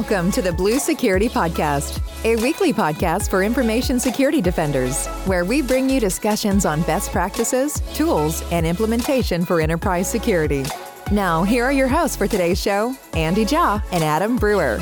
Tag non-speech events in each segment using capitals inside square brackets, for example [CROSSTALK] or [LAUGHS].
Welcome to the Blue Security Podcast, a weekly podcast for information security defenders, where we bring you discussions on best practices, tools, and implementation for enterprise security. Now, here are your hosts for today's show Andy Jaw and Adam Brewer.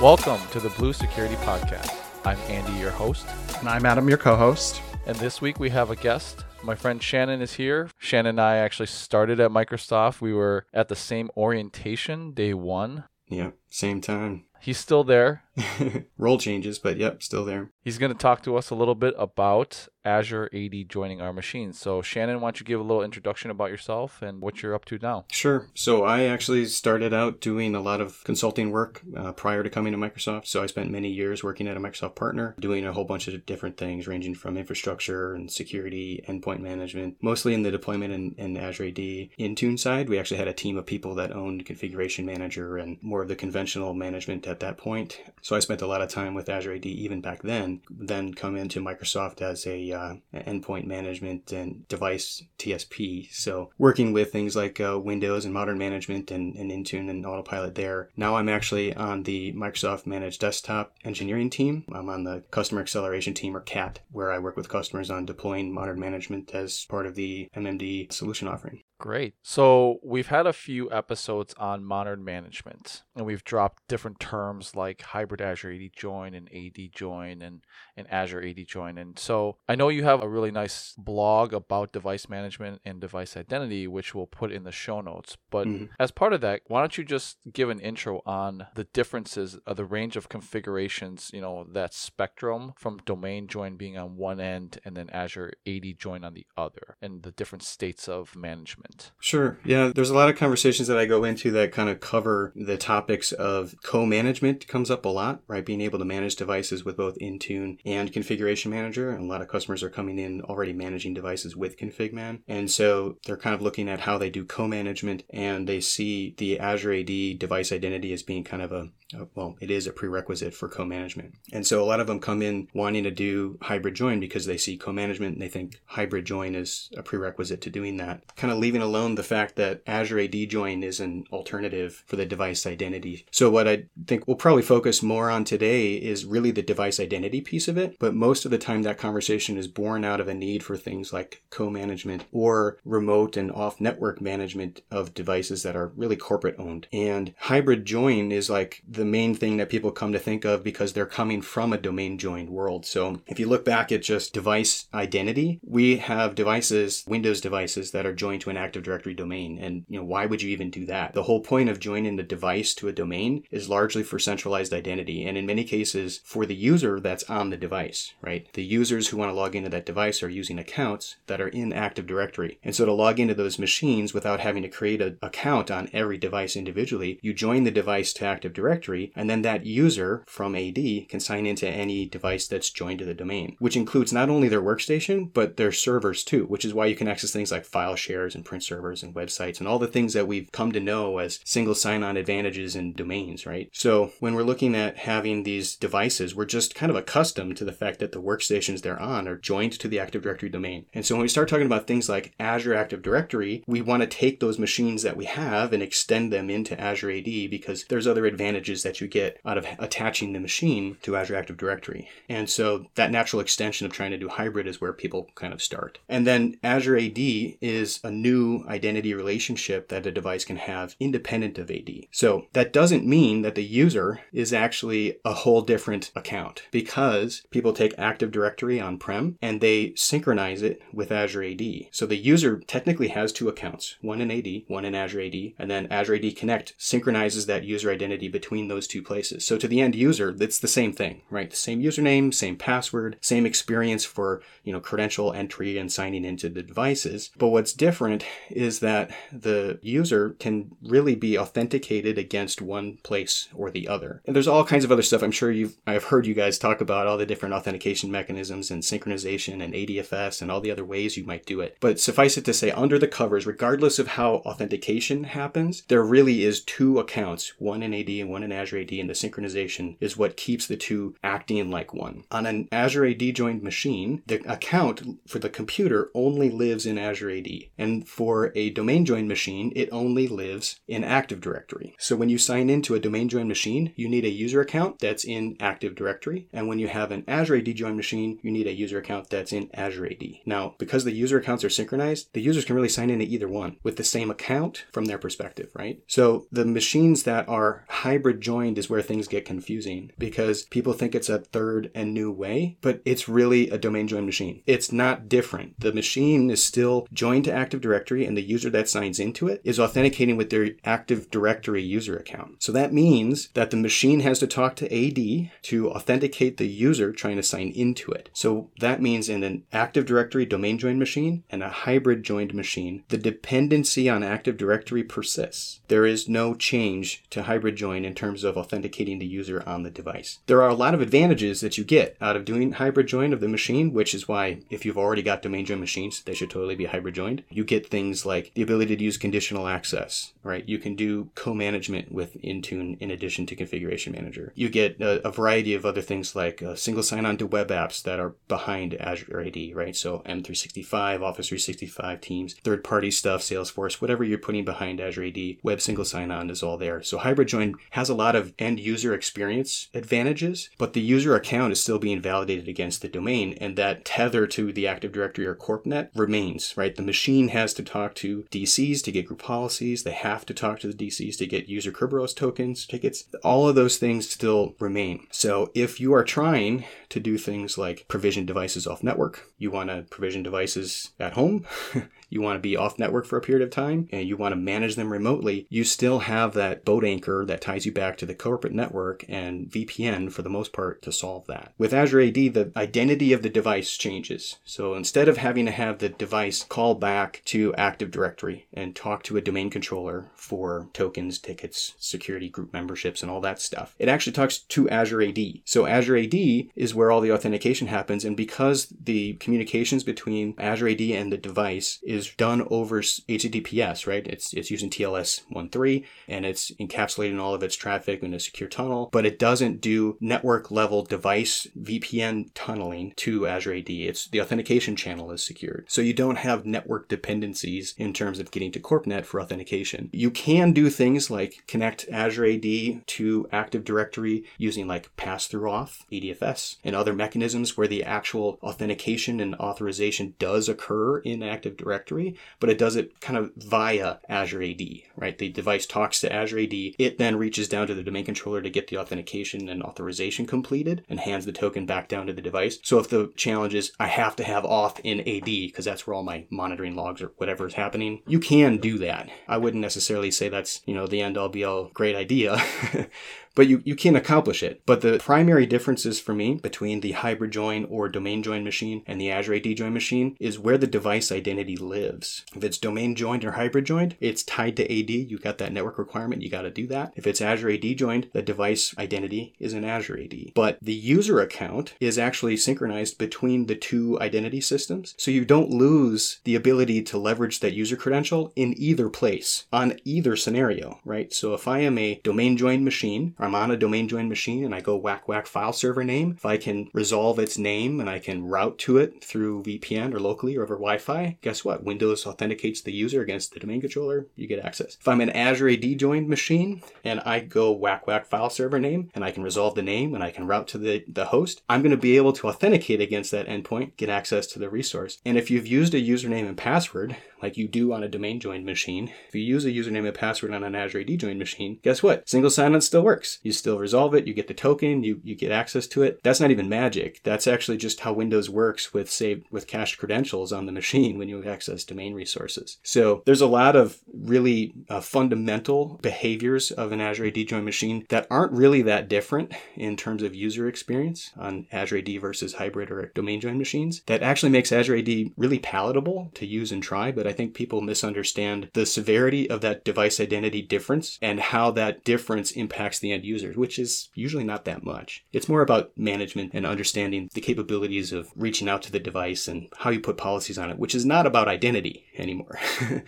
Welcome to the Blue Security Podcast. I'm Andy, your host. And I'm Adam, your co host. And this week we have a guest. My friend Shannon is here. Shannon and I actually started at Microsoft. We were at the same orientation day one. Yep, same time. He's still there. [LAUGHS] Role changes, but yep, still there. He's going to talk to us a little bit about Azure AD joining our machine. So, Shannon, why don't you give a little introduction about yourself and what you're up to now? Sure. So, I actually started out doing a lot of consulting work uh, prior to coming to Microsoft. So, I spent many years working at a Microsoft partner, doing a whole bunch of different things, ranging from infrastructure and security, endpoint management, mostly in the deployment and, and Azure AD Intune side. We actually had a team of people that owned Configuration Manager and more of the conventional management at that point. So I spent a lot of time with Azure AD even back then. Then come into Microsoft as a uh, endpoint management and device TSP. So working with things like uh, Windows and modern management and, and Intune and Autopilot there. Now I'm actually on the Microsoft Managed Desktop engineering team. I'm on the Customer Acceleration team or CAT, where I work with customers on deploying modern management as part of the MMD solution offering. Great. So we've had a few episodes on modern management, and we've dropped different terms like hybrid Azure AD join and AD join and, and Azure AD join. And so I know you have a really nice blog about device management and device identity, which we'll put in the show notes. But mm-hmm. as part of that, why don't you just give an intro on the differences of the range of configurations, you know, that spectrum from domain join being on one end and then Azure AD join on the other, and the different states of management management. Sure. Yeah, there's a lot of conversations that I go into that kind of cover the topics of co-management comes up a lot, right? Being able to manage devices with both Intune and Configuration Manager. And a lot of customers are coming in already managing devices with ConfigMan. And so they're kind of looking at how they do co-management and they see the Azure AD device identity as being kind of a uh, well, it is a prerequisite for co-management. And so a lot of them come in wanting to do hybrid join because they see co-management and they think hybrid join is a prerequisite to doing that. Kind of leaving alone the fact that Azure AD join is an alternative for the device identity. So what I think we'll probably focus more on today is really the device identity piece of it, but most of the time that conversation is born out of a need for things like co-management or remote and off-network management of devices that are really corporate owned. And hybrid join is like the main thing that people come to think of because they're coming from a domain joined world. So if you look back at just device identity, we have devices, Windows devices that are joined to an Active Directory domain. And you know, why would you even do that? The whole point of joining the device to a domain is largely for centralized identity. And in many cases, for the user that's on the device, right? The users who want to log into that device are using accounts that are in Active Directory. And so to log into those machines without having to create an account on every device individually, you join the device to Active Directory directory, and then that user from AD can sign into any device that's joined to the domain, which includes not only their workstation, but their servers too, which is why you can access things like file shares and print servers and websites and all the things that we've come to know as single sign on advantages in domains, right? So when we're looking at having these devices, we're just kind of accustomed to the fact that the workstations they're on are joined to the Active Directory domain. And so when we start talking about things like Azure Active Directory, we want to take those machines that we have and extend them into Azure AD because there's other advantages advantages that you get out of attaching the machine to Azure Active Directory. And so that natural extension of trying to do hybrid is where people kind of start. And then Azure AD is a new identity relationship that a device can have independent of AD. So that doesn't mean that the user is actually a whole different account because people take Active Directory on prem and they synchronize it with Azure AD. So the user technically has two accounts, one in AD, one in Azure AD, and then Azure AD Connect synchronizes that user identity between between those two places. So to the end user, it's the same thing, right? The same username, same password, same experience for, you know, credential entry and signing into the devices. But what's different is that the user can really be authenticated against one place or the other. And there's all kinds of other stuff. I'm sure you've, I've heard you guys talk about all the different authentication mechanisms and synchronization and ADFS and all the other ways you might do it. But suffice it to say, under the covers, regardless of how authentication happens, there really is two accounts, one in AD and one in Azure AD and the synchronization is what keeps the two acting like one. On an Azure AD joined machine, the account for the computer only lives in Azure AD. And for a domain joined machine, it only lives in Active Directory. So when you sign into a domain joined machine, you need a user account that's in Active Directory. And when you have an Azure AD joined machine, you need a user account that's in Azure AD. Now, because the user accounts are synchronized, the users can really sign into either one with the same account from their perspective, right? So the machines that are hybrid joined is where things get confusing because people think it's a third and new way, but it's really a domain joined machine. It's not different. The machine is still joined to Active Directory and the user that signs into it is authenticating with their Active Directory user account. So that means that the machine has to talk to AD to authenticate the user trying to sign into it. So that means in an Active Directory domain joined machine and a hybrid joined machine, the dependency on Active Directory persists. There is no change to hybrid join in terms of authenticating the user on the device. There are a lot of advantages that you get out of doing hybrid join of the machine, which is why if you've already got domain joined machines, they should totally be hybrid joined. You get things like the ability to use conditional access, right? You can do co-management with Intune in addition to Configuration Manager. You get a, a variety of other things like uh, single sign-on to web apps that are behind Azure AD, right? So M365, Office 365, Teams, third-party stuff, Salesforce, whatever you're putting behind Azure AD, web single sign-on is all there. So hybrid join has a lot of end user experience advantages, but the user account is still being validated against the domain, and that tether to the Active Directory or CorpNet remains, right? The machine has to talk to DCs to get group policies. They have to talk to the DCs to get user Kerberos tokens, tickets. All of those things still remain. So if you are trying to do things like provision devices off network, you want to provision devices at home, [LAUGHS] you want to be off network for a period of time and you want to manage them remotely, you still have that boat anchor that ties you back to the corporate network and VPN for the most part to solve that. With Azure AD, the identity of the device changes. So instead of having to have the device call back to Active Directory and talk to a domain controller for tokens, tickets, security group memberships, and all that stuff, it actually talks to Azure AD. So Azure AD is where all the authentication happens. And because the communications between Azure AD and the device is is done over HTTPS, right? It's it's using TLS 1.3 and it's encapsulating all of its traffic in a secure tunnel, but it doesn't do network level device VPN tunneling to Azure AD. It's the authentication channel is secured. So you don't have network dependencies in terms of getting to CorpNet for authentication. You can do things like connect Azure AD to Active Directory using like pass-through auth, ADFS, and other mechanisms where the actual authentication and authorization does occur in Active Directory directory, but it does it kind of via Azure AD, right? The device talks to Azure AD. It then reaches down to the domain controller to get the authentication and authorization completed and hands the token back down to the device. So if the challenge is I have to have auth in AD because that's where all my monitoring logs or whatever is happening, you can do that. I wouldn't necessarily say that's, you know, the end all be all great idea. [LAUGHS] but you, you can accomplish it. But the primary differences for me between the hybrid join or domain join machine and the Azure AD join machine is where the device identity lives. If it's domain joined or hybrid joined, it's tied to AD. You got that network requirement. You got to do that. If it's Azure AD joined, the device identity is in Azure AD. But the user account is actually synchronized between the two identity systems. So you don't lose the ability to leverage that user credential in either place on either scenario, right? So if I am a domain joined machine, I'm on a domain joined machine and I go whack whack file server name, if I can resolve its name and I can route to it through VPN or locally or over Wi Fi, guess what? Windows authenticates the user against the domain controller, you get access. If I'm an Azure AD joined machine and I go whack whack file server name and I can resolve the name and I can route to the, the host, I'm going to be able to authenticate against that endpoint, get access to the resource. And if you've used a username and password, like you do on a domain joined machine, if you use a username and password on an Azure AD joined machine, guess what? Single sign on still works. You still resolve it, you get the token, you, you get access to it. That's not even magic. That's actually just how Windows works with saved with cached credentials on the machine when you access domain resources. So there's a lot of really uh, fundamental behaviors of an Azure AD joined machine that aren't really that different in terms of user experience on Azure AD versus hybrid or domain joined machines. That actually makes Azure AD really palatable to use and try, but I think people misunderstand the severity of that device identity difference and how that difference impacts the end users, which is usually not that much. It's more about management and understanding the capabilities of reaching out to the device and how you put policies on it, which is not about identity anymore. [LAUGHS]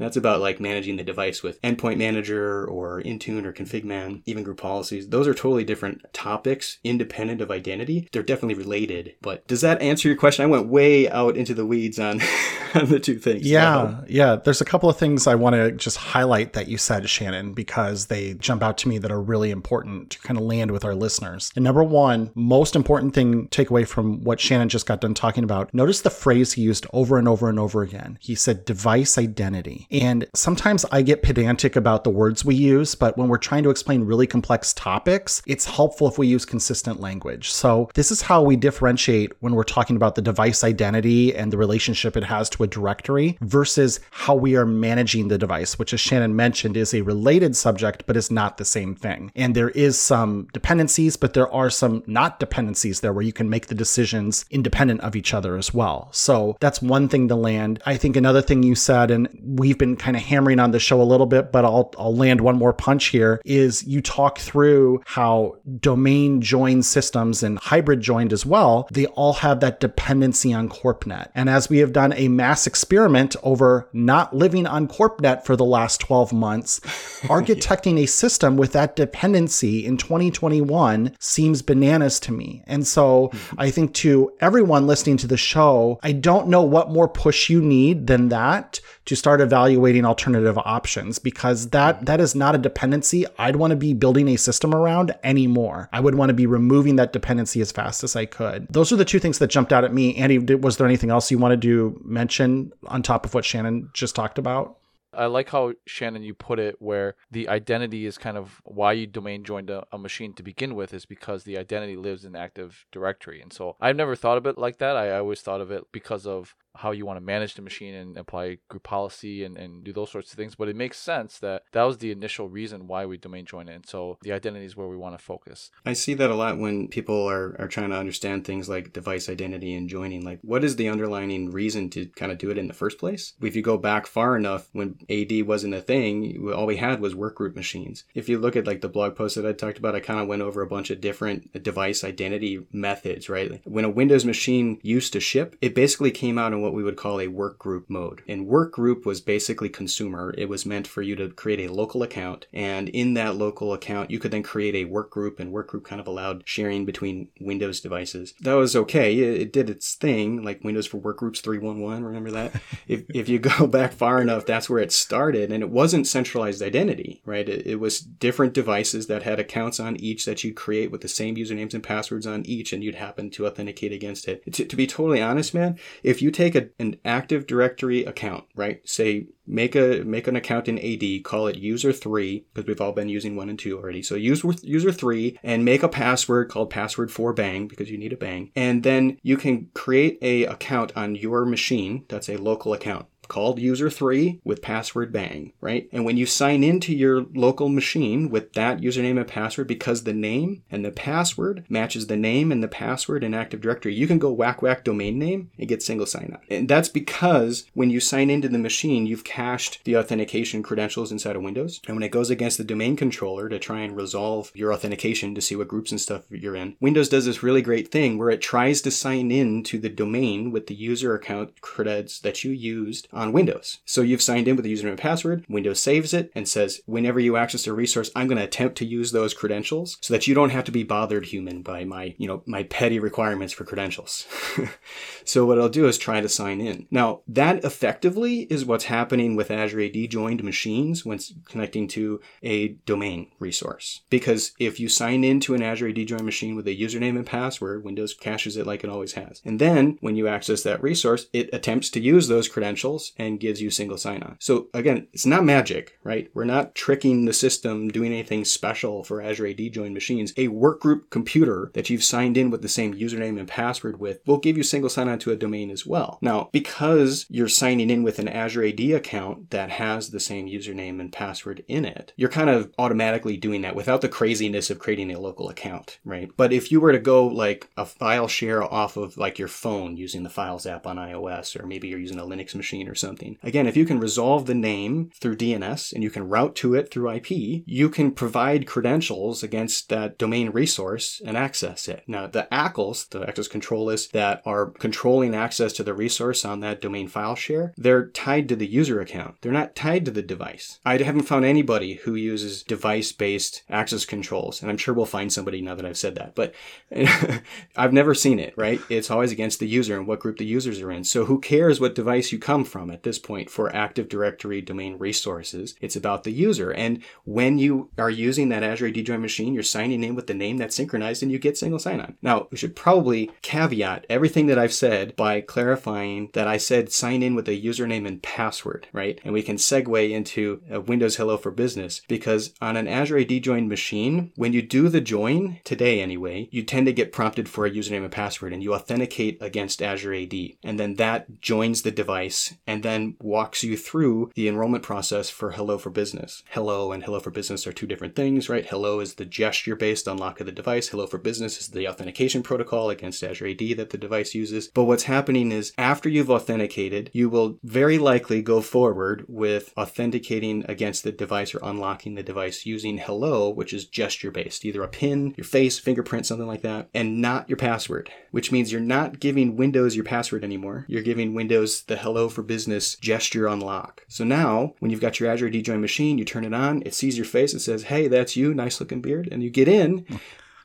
That's about like managing the device with Endpoint Manager or Intune or ConfigMan, even group policies. Those are totally different topics, independent of identity. They're definitely related. But does that answer your question? I went way out into the weeds on, [LAUGHS] on the two things. Yeah, Yeah, um, yeah. There's a couple of things I want to just highlight that you said, Shannon, because they jump out to me that are really important to kind of land with our listeners. And number one, most important thing take away from what Shannon just got done talking about. Notice the phrase he used over and over and over again. He said device identity. And sometimes I get pedantic about the words we use, but when we're trying to explain really complex topics, it's helpful if we use consistent language. So this is how we differentiate when we're talking about the device identity and the relationship it has to a directory versus how we are managing the device, which as Shannon mentioned is a related subject, but is not the same thing. And there is some dependencies, but there are some not dependencies there where you can make the decisions independent of each other as well. So that's one thing to land. I think another thing you said, and we've been kind of hammering on the show a little bit, but I'll, I'll land one more punch here is you talk through how domain joined systems and hybrid joined as well, they all have that dependency on CorpNet. And as we have done a mass experiment over not living on CorpNet for the last 12 months, [LAUGHS] architecting a system with that dependency in 2021 seems bananas to me. And so [LAUGHS] I think to everyone listening to the show, I don't know what more push you need than that to start evaluating alternative options because that mm-hmm. that is not a dependency I'd want to be building a system around anymore. I would want to be removing that dependency as fast as I could. Those are the two things that jumped out at me. Andy, was there anything else you wanted to mention on top of what Shannon just talked about? I like how Shannon you put it, where the identity is kind of why you domain joined a, a, machine to begin with, is because the identity lives in Active Directory. And so I've never thought of it like that. I always thought of it because of how you want to manage the machine and apply group policy and, and do those sorts of things. But it makes sense that that was the initial reason why we domain join it. And so the identity is where we want to focus. I see that a lot when people are, are trying to understand things like device identity and joining. Like, what is the underlying reason to kind of do it in the first place? If you go back far enough, when AD wasn't a thing, all we had was workgroup machines. If you look at like the blog post that I talked about, I kind of went over a bunch of different device identity methods, right? When a Windows machine used to ship, it basically came out in what we would call a work group mode. And work group was basically consumer. It was meant for you to create a local account. And in that local account, you could then create a work group, and work group kind of allowed sharing between Windows devices. That was okay. It, it did its thing, like Windows for Workgroups 311. Remember that? [LAUGHS] if, if you go back far enough, that's where it started. And it wasn't centralized identity, right? It, it was different devices that had accounts on each that you'd create with the same usernames and passwords on each, and you'd happen to authenticate against it. To, to be totally honest, man, if you take a, an Active Directory account, right? Say make a make an account in AD, call it user 3 because we've all been using 1 and 2 already. So use user 3 and make a password called password for bang because you need a bang. And then you can create a account on your machine that's a local account called user3 with password bang, right? And when you sign into your local machine with that username and password, because the name and the password matches the name and the password in Active Directory, you can go whack whack domain name and get single sign on. And that's because when you sign into the machine, you've cached the authentication credentials inside of Windows. And when it goes against the domain controller to try and resolve your authentication to see what groups and stuff you're in, Windows does this really great thing where it tries to sign in to the domain with the user account creds that you used on Windows. So you've signed in with a username and password, Windows saves it and says, whenever you access a resource, I'm going to attempt to use those credentials so that you don't have to be bothered human by my, you know, my petty requirements for credentials. [LAUGHS] so what I'll do is try to sign in. Now, that effectively is what's happening with Azure AD joined machines when connecting to a domain resource. Because if you sign into an Azure AD joined machine with a username and password, Windows caches it like it always has. And then when you access that resource, it attempts to use those credentials and gives you single sign on. So again, it's not magic, right? We're not tricking the system, doing anything special for Azure AD joined machines. A workgroup computer that you've signed in with the same username and password with will give you single sign on to a domain as well. Now, because you're signing in with an Azure AD account that has the same username and password in it, you're kind of automatically doing that without the craziness of creating a local account, right? But if you were to go like a file share off of like your phone using the Files app on iOS, or maybe you're using a Linux machine or something. Again, if you can resolve the name through DNS and you can route to it through IP, you can provide credentials against that domain resource and access it. Now, the ACLs, the access control lists that are controlling access to the resource on that domain file share, they're tied to the user account. They're not tied to the device. I haven't found anybody who uses device based access controls, and I'm sure we'll find somebody now that I've said that, but [LAUGHS] I've never seen it, right? It's always against the user and what group the users are in. So who cares what device you come from? From at this point for Active Directory domain resources. It's about the user. And when you are using that Azure AD join machine, you're signing in with the name that's synchronized and you get single sign on. Now, we should probably caveat everything that I've said by clarifying that I said sign in with a username and password, right? And we can segue into uh, Windows Hello for Business because on an Azure AD join machine, when you do the join, today anyway, you tend to get prompted for a username and password and you authenticate against Azure AD. And then that joins the device and then walks you through the enrollment process for Hello for Business. Hello and Hello for Business are two different things, right? Hello is the gesture based unlock of the device. Hello for Business is the authentication protocol against Azure AD that the device uses. But what's happening is after you've authenticated, you will very likely go forward with authenticating against the device or unlocking the device using Hello, which is gesture based, either a pin, your face, fingerprint, something like that, and not your password, which means you're not giving Windows your password anymore. You're giving Windows the Hello for Business gesture unlock. So now, when you've got your Azure join machine, you turn it on, it sees your face, it says, hey, that's you, nice looking beard, and you get in.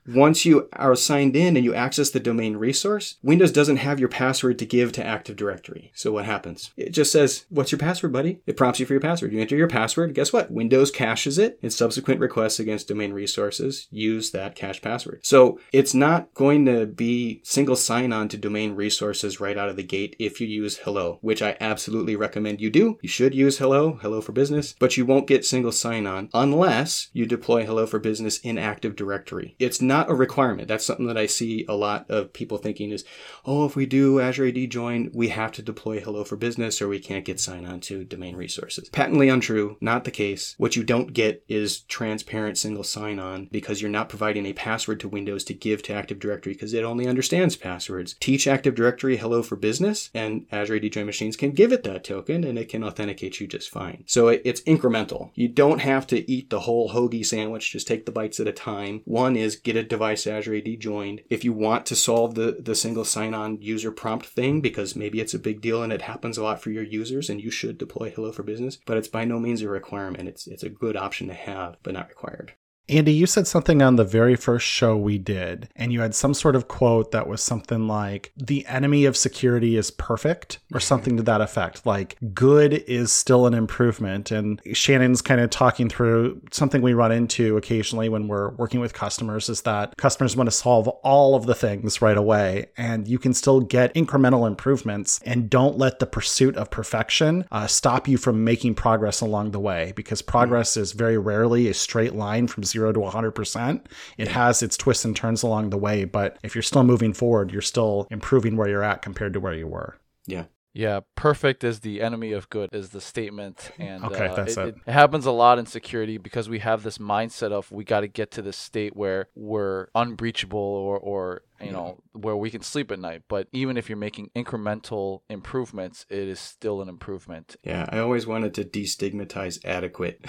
Once you are signed in and you access the domain resource, Windows doesn't have your password to give to Active Directory. So what happens? It just says, What's your password, buddy? It prompts you for your password. You enter your password. Guess what? Windows caches it, and subsequent requests against domain resources use that cached password. So it's not going to be single sign on to domain resources right out of the gate if you use Hello, which I absolutely recommend you do. You should use Hello, Hello for Business, but you won't get single sign on unless you deploy Hello for Business in Active Directory. It's not not a requirement. That's something that I see a lot of people thinking is, oh, if we do Azure AD join, we have to deploy Hello for Business or we can't get sign on to domain resources. Patently untrue, not the case. What you don't get is transparent single sign on because you're not providing a password to Windows to give to Active Directory because it only understands passwords. Teach Active Directory Hello for Business and Azure AD join machines can give it that token and it can authenticate you just fine. So it's incremental. You don't have to eat the whole hoagie sandwich, just take the bites at a time. One is get a device Azure AD joined. If you want to solve the, the single sign-on user prompt thing, because maybe it's a big deal and it happens a lot for your users and you should deploy Hello for Business, but it's by no means a requirement. It's, it's a good option to have, but not required. Andy, you said something on the very first show we did, and you had some sort of quote that was something like, the enemy of security is perfect, or something to that effect. Like, good is still an improvement. And Shannon's kind of talking through something we run into occasionally when we're working with customers is that customers want to solve all of the things right away, and you can still get incremental improvements, and don't let the pursuit of perfection uh, stop you from making progress along the way, because progress mm-hmm. is very rarely a straight line from zero to 100%. It has its twists and turns along the way, but if you're still moving forward, you're still improving where you're at compared to where you were. Yeah. Yeah, perfect is the enemy of good is the statement, and okay, uh, that's it, it. it, happens a lot in security because we have this mindset of we got to get to this state where we're unbreachable or or you know where we can sleep at night. But even if you're making incremental improvements it is still an improvement. Yeah i always wanted to destigmatize adequate.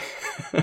[LAUGHS]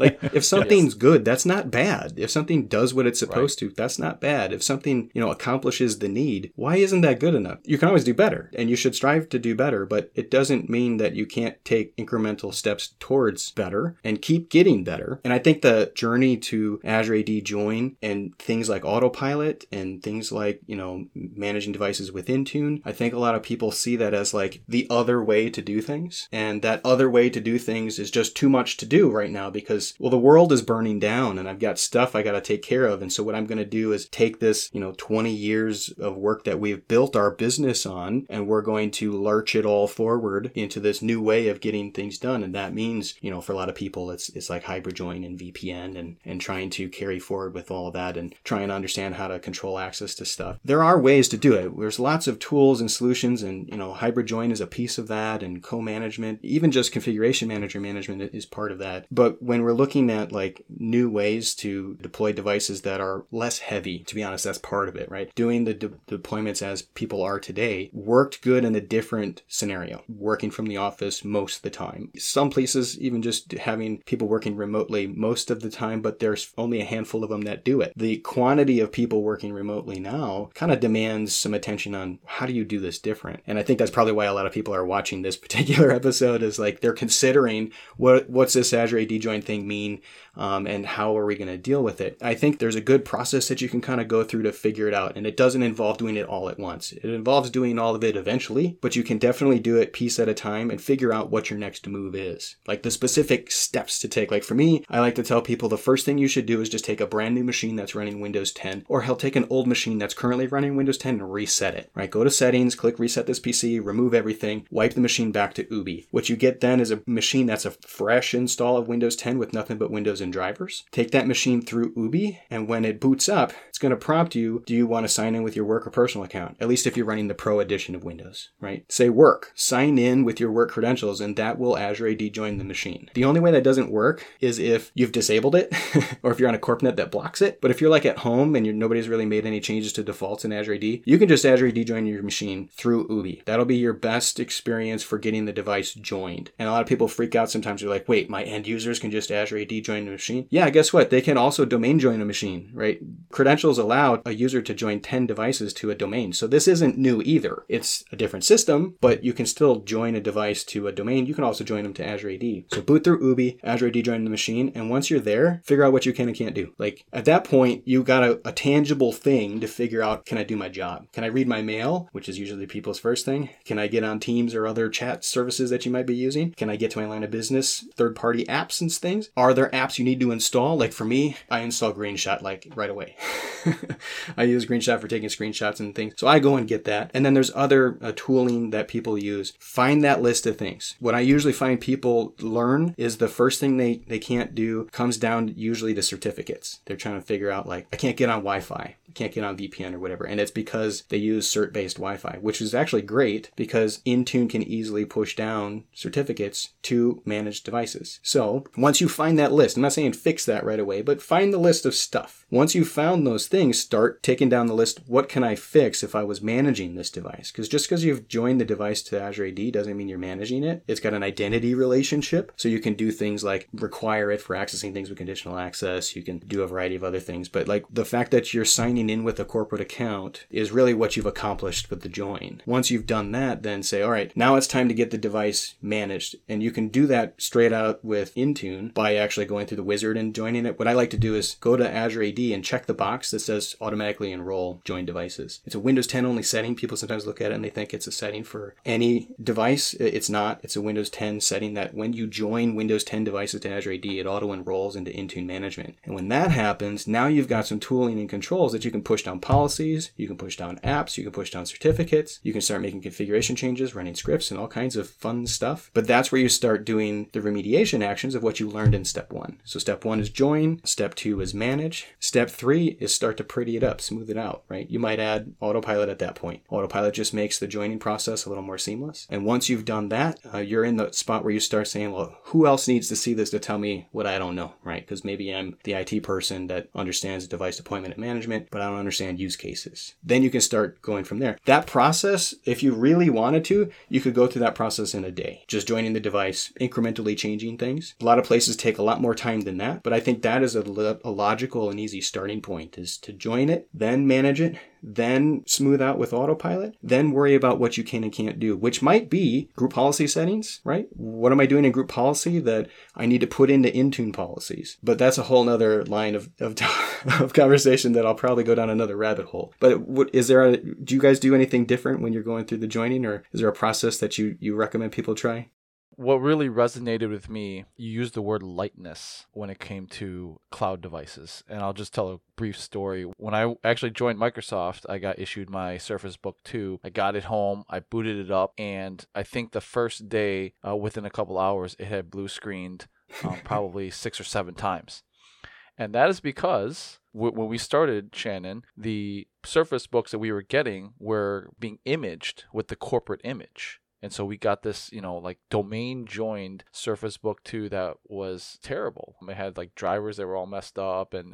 Like [LAUGHS] if something's yes. good that's not bad. If something does what it's supposed right. to that's not bad. If something you know accomplishes the need why isn't that good enough? You can always do better and you should strive to do better but it doesn't mean that you can't take incremental steps towards better and keep getting better. And i think the journey to azure ad join and things like autopilot and and things like, you know, managing devices with Intune. I think a lot of people see that as like the other way to do things. And that other way to do things is just too much to do right now because, well, the world is burning down and I've got stuff I got to take care of. And so what I'm going to do is take this, you know, 20 years of work that we've built our business on and we're going to lurch it all forward into this new way of getting things done. And that means, you know, for a lot of people, it's, it's like hybrid join and VPN and, and trying to carry forward with all of that and trying to understand how to control access to stuff. There are ways to do it. There's lots of tools and solutions, and you know, hybrid join is a piece of that, and co-management, even just configuration manager management is part of that. But when we're looking at like new ways to deploy devices that are less heavy, to be honest, that's part of it, right? Doing the de- deployments as people are today worked good in a different scenario, working from the office most of the time. Some places even just having people working remotely most of the time, but there's only a handful of them that do it. The quantity of people working remotely remotely now kind of demands some attention on how do you do this different. And I think that's probably why a lot of people are watching this [LAUGHS] particular episode is like they're considering what what's this Azure AD join thing mean um, and how are we going to deal with it. I think there's a good process that you can kind of go through to figure it out, and it doesn't involve doing it all at once. It involves doing all of it eventually, but you can definitely do it piece at a time and figure out what your next move is, like the specific steps to take. Like for me, I like to tell people the first thing you should do is just take a brand new machine that's running Windows 10, or he'll take an old machine that's currently running Windows 10 and reset it. Right? Go to settings, click reset this PC, remove everything, wipe the machine back to OOBE. What you get then is a machine that's a fresh install of Windows 10 with nothing but Windows and drivers. Take that machine through OOBE, and when it boots up, it's going to prompt you do you want to sign in with your work or personal account? At least if you're running the Pro edition of Windows, right? Say work, sign in with your work credentials, and that will Azure AD join the machine. The only way that doesn't work is if you've disabled it [LAUGHS] or if you're on a CorpNet that blocks it. But if you're like at home and nobody's really made any changes to defaults in Azure AD, you can just Azure AD join your machine through OOBE. That'll be your best experience for getting the device joined. And a lot of people freak out sometimes. They're like, wait, my end users can just Azure AD join machine? Yeah, guess what? They can also domain join a machine, right? Credentials allow a user to join 10 devices to a domain. So this isn't new either. It's a different system, but you can still join a device to a domain. You can also join them to Azure AD. So boot through OOBE, Azure AD join the machine, and once you're there, figure out what you can and can't do. Like at that point, you got a, a tangible thing to figure out can I do my job? Can I read my mail, which is usually people's first thing? Can I get on Teams or other chat services that you might be using? Can I get to my line of business third party apps and things? Are there apps you need to install? Like for me, I install GreenShot like right away. [LAUGHS] I use GreenShot for taking screenshots and things. So I go and get that. And then there's other uh, tooling that people use. Find that list of things. What I usually find people learn is the first thing they, they can't do comes down usually to certificates. They're trying to figure out like, I can't get on Wi-Fi. Can't get on VPN or whatever. And it's because they use cert-based Wi-Fi, which is actually great because Intune can easily push down certificates to managed devices. So once you find that list, I'm not saying fix that right away, but find the list of stuff. Once you've found those things, start taking down the list. What can I fix if I was managing this device? Because just because you've joined the device to Azure AD doesn't mean you're managing it. It's got an identity relationship. So you can do things like require it for accessing things with conditional access. You can do a variety of other things. But like the fact that you're signing in with a corporate account is really what you've accomplished with the join. Once you've done that, then say, all right, now it's time to get the device managed. And you can do that straight out with Intune by actually going through the wizard and joining it. What I like to do is go to Azure AD and check the box that says automatically enroll join devices. It's a Windows 10 only setting. People sometimes look at it and they think it's a setting for any device. It's not. It's a Windows 10 setting that when you join Windows 10 devices to Azure AD, it auto enrolls into Intune management. And when that happens, now you've got some tooling and controls that you can push down policies, you can push down apps, you can push down certificates, you can start making configuration changes, running scripts, and all kinds of fun stuff. But that's where you start doing the remediation actions of what you learned in step one. So step one is join, step two is manage, step three is start to pretty it up, smooth it out, right? You might add autopilot at that point. Autopilot just makes the joining process a little more seamless. And once you've done that, uh, you're in the spot where you start saying, well, who else needs to see this to tell me what I don't know, right? Because maybe I'm the IT person that understands device deployment and management, but don't understand use cases. Then you can start going from there. That process, if you really wanted to, you could go through that process in a day, just joining the device, incrementally changing things. A lot of places take a lot more time than that, but I think that is a, a logical and easy starting point is to join it, then manage it, then smooth out with autopilot, then worry about what you can and can't do, which might be group policy settings, right? What am I doing in group policy that I need to put into Intune policies? But that's a whole nother line of, of, [LAUGHS] of conversation that I'll probably go down another rabbit hole. But what, is there a, do you guys do anything different when you're going through the joining or is there a process that you, you recommend people try? What really resonated with me, you used the word lightness when it came to cloud devices. And I'll just tell a brief story. When I actually joined Microsoft, I got issued my Surface Book 2. I got it home, I booted it up, and I think the first day, uh, within a couple hours, it had blue screened um, [LAUGHS] probably six or seven times. And that is because when we started Shannon, the Surface books that we were getting were being imaged with the corporate image. And so we got this, you know, like domain joined Surface Book 2 that was terrible. It had like drivers that were all messed up and,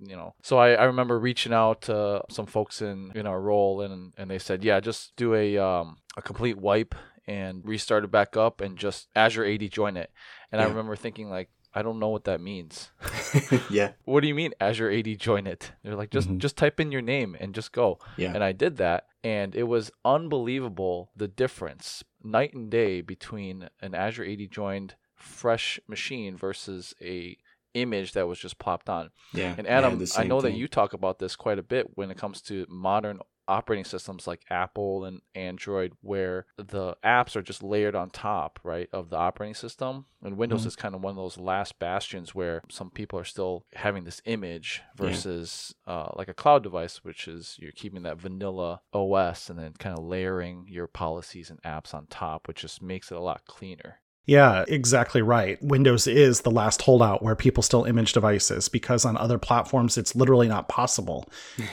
you know. So I, I remember reaching out to some folks in, in our role and, and they said, yeah, just do a, um, a complete wipe and restart it back up and just Azure AD join it. And yeah. I remember thinking like, I don't know what that means. [LAUGHS] [LAUGHS] yeah. What do you mean Azure AD join it? They're like, just Mhm. just type in your name and just go. Yeah. And I did that, and it was unbelievable the difference, night and day, between an Azure AD joined fresh machine versus a image that was just plopped on. yeah. And Adam, the I know that you talk about this quite a bit when it comes to modern operating systems like Apple and Android, where the apps are just layered on top, right, of the operating system. And Windows Mm-hmm. is kind of one of those last bastions where some people are still having this image Yeah. versus uh, like a cloud device, which is you're keeping that vanilla OS and then kind of layering your policies and apps on top, which just makes it a lot cleaner. Yeah, exactly right. Windows is the last holdout where people still image devices because on other platforms it's literally not possible.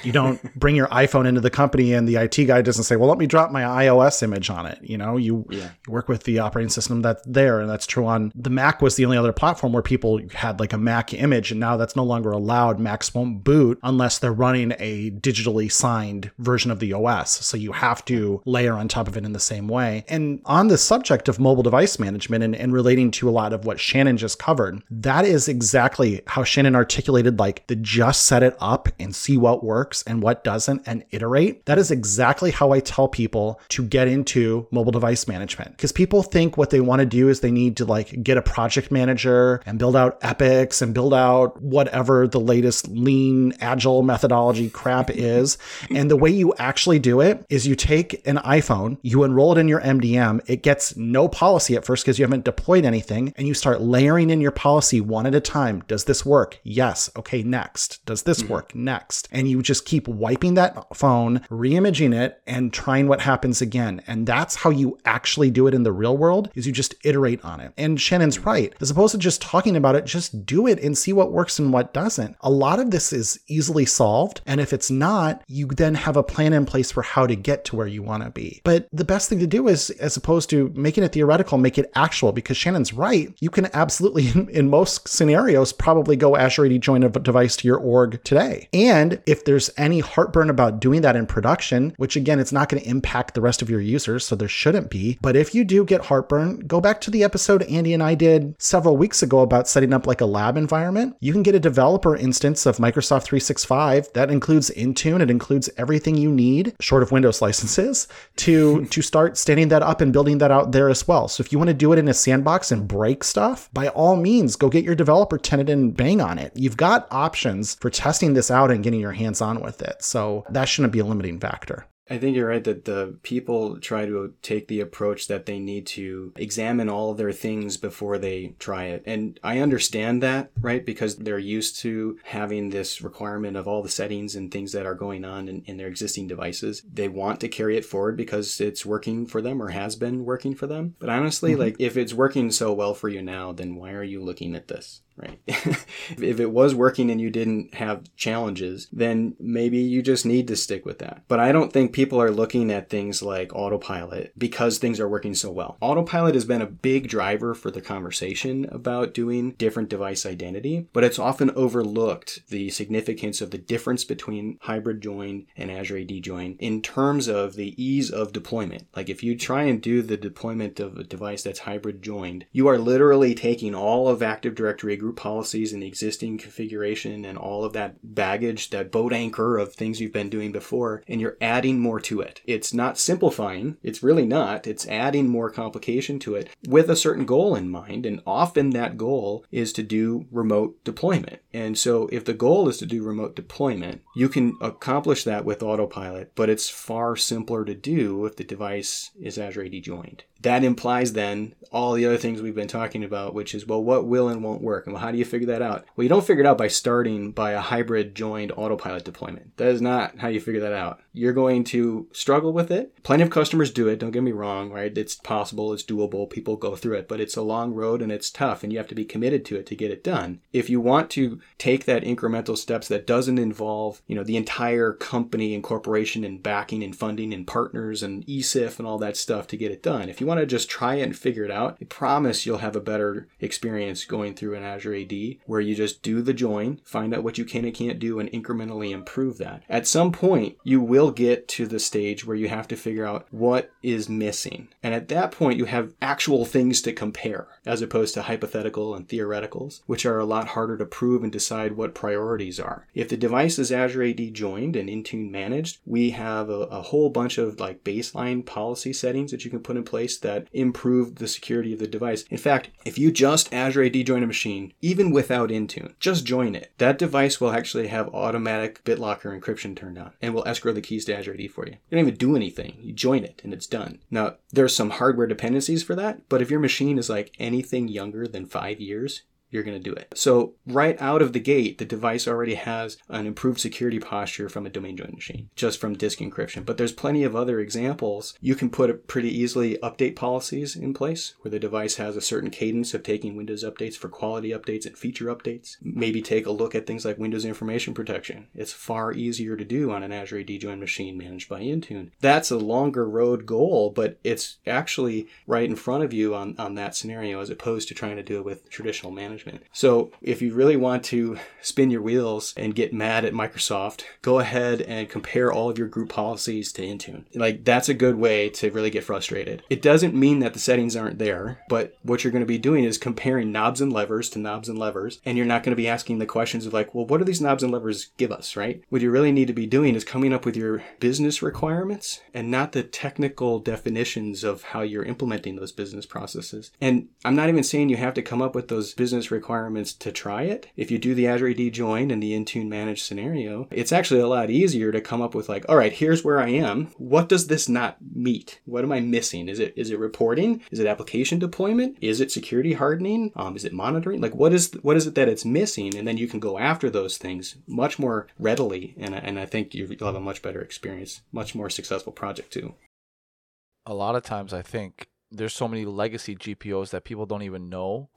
You don't [LAUGHS] bring your iPhone into the company and the IT guy doesn't say, "Well, let me drop my iOS image on it." You know, you Yeah. you work with the operating system that's there and that's true on the Mac was the only other platform where people had like a Mac image and now that's no longer allowed. Macs won't boot unless they're running a digitally signed version of the OS. So you have to layer on top of it in the same way. And on the subject of mobile device management and, and relating to a lot of what Shannon just covered, that is exactly how Shannon articulated like the just set it up and see what works and what doesn't and iterate. That is exactly how I tell people to get into mobile device management because people think what they want to do is they need to like get a project manager and build out epics and build out whatever the latest lean agile methodology crap is. [LAUGHS] And the way you actually do it is you take an iPhone, you enroll it in your MDM, it gets no policy at first because you haven't deployed anything, and you start layering in your policy one at a time. Does this work? Yes. Okay, next. Does this mm-hmm. work? Next. And you just keep wiping that phone, re-imaging it, and trying what happens again. And that's how you actually do it in the real world is you just iterate on it. And Shannon's mm-hmm. right. As opposed to just talking about it, just do it and see what works and what doesn't. A lot of this is easily solved. And if it's not, you then have a plan in place for how to get to where you want to be. But the best thing to do is, as opposed to making it theoretical, make it actual because Shannon's right. You can absolutely, in, [LAUGHS] in most scenarios, probably go Azure AD join a device to your org today. And if there's any heartburn about doing that in production, which again, it's not going to impact the rest of your users, so there shouldn't be. But if you do get heartburn, go back to the episode Andy and I did several weeks ago about setting up like a lab environment. You can get a developer instance of Microsoft 365 that includes Intune. It includes everything you need, short of Windows licenses, to [LAUGHS] to start standing that up and building that out there as well. So if you want to do it in a sandbox and break stuff, by all means, go get your developer tenant and bang on it. You've got options for testing this out and getting your hands on with it. So that shouldn't be a limiting factor. I think you're right that the people try to take the approach that they need to examine all their things before they try it. And I understand that, right? Because they're used to having this requirement of all the settings and things that are going on in, in their existing devices. They want to carry it forward because it's working for them or has been working for them. But honestly, mm-hmm. like if it's working so well for you now, then why are you looking at this? Right. [LAUGHS] if it was working and you didn't have challenges, then maybe you just need to stick with that. But I don't think people are looking at things like autopilot because things are working so well. Autopilot has been a big driver for the conversation about doing different device identity, but it's often overlooked the significance of the difference between hybrid join and Azure AD join in terms of the ease of deployment. Like if you try and do the deployment of a device that's hybrid joined, you are literally taking all of Active Directory policies and the existing configuration and all of that baggage, that boat anchor of things you've been doing before, and you're adding more to it. It's not simplifying, it's really not. It's adding more complication to it with a certain goal in mind, and often that goal is to do remote deployment. And so if the goal is to do remote deployment, you can accomplish that with autopilot, but it's far simpler to do if the device is Azure AD joined. That implies then all the other things we've been talking about, which is, well, what will and won't work? And well, how do you figure that out? Well, you don't figure it out by starting by a hybrid joined autopilot deployment. That is not how you figure that out. You're going to struggle with it. Plenty of customers do it. Don't get me wrong, right? It's possible, it's doable. People go through it, but it's a long road and it's tough and you have to be committed to it to get it done. If you want to take that incremental steps that doesn't involve, you know, the entire company and corporation and backing and funding and partners and ESIF and all that stuff to get it done. If you want to just try it and figure it out, I promise you'll have a better experience going through an Azure AD where you just do the join, find out what you can and can't do, and incrementally improve that. At some point, you will will get to the stage where you have to figure out what is missing. And at that point, you have actual things to compare as opposed to hypothetical and theoreticals, which are a lot harder to prove and decide what priorities are. If the device is Azure AD joined and Intune managed, we have a, a whole bunch of like baseline policy settings that you can put in place that improve the security of the device. In fact, if you just Azure AD join a machine, even without Intune, just join it. That device will actually have automatic BitLocker encryption turned on and will escrow the keys to Azure AD for you. You don't even do anything. You join it and it's done. Now, there's some hardware dependencies for that, but if your machine is like anything younger than five years, you're going to do it. So, right out of the gate, the device already has an improved security posture from a domain joined machine, just from disk encryption. But there's plenty of other examples. You can put pretty easily update policies in place where the device has a certain cadence of taking Windows updates for quality updates and feature updates. Maybe take a look at things like Windows information protection. It's far easier to do on an Azure AD joined machine managed by Intune. That's a longer road goal, but it's actually right in front of you on, on that scenario as opposed to trying to do it with traditional management management. So if you really want to spin your wheels and get mad at Microsoft, go ahead and compare all of your group policies to Intune. Like that's a good way to really get frustrated. It doesn't mean that the settings aren't there, but what you're going to be doing is comparing knobs and levers to knobs and levers, and you're not going to be asking the questions of like, well, what do these knobs and levers give us, right? What you really need to be doing is coming up with your business requirements and not the technical definitions of how you're implementing those business processes. And I'm not even saying you have to come up with those business requirements to try it. If you do the Azure AD join and the Intune managed scenario, it's actually a lot easier to come up with like, all right, here's where I am. What does this not meet? What am I missing? Is it is it reporting? Is it application deployment? Is it security hardening? Um, is it monitoring? Like what is what is it that it's missing? And then you can go after those things much more readily, and and I think you'll have a much better experience, much more successful project too. A lot of times, I think there's so many legacy GPOs that people don't even know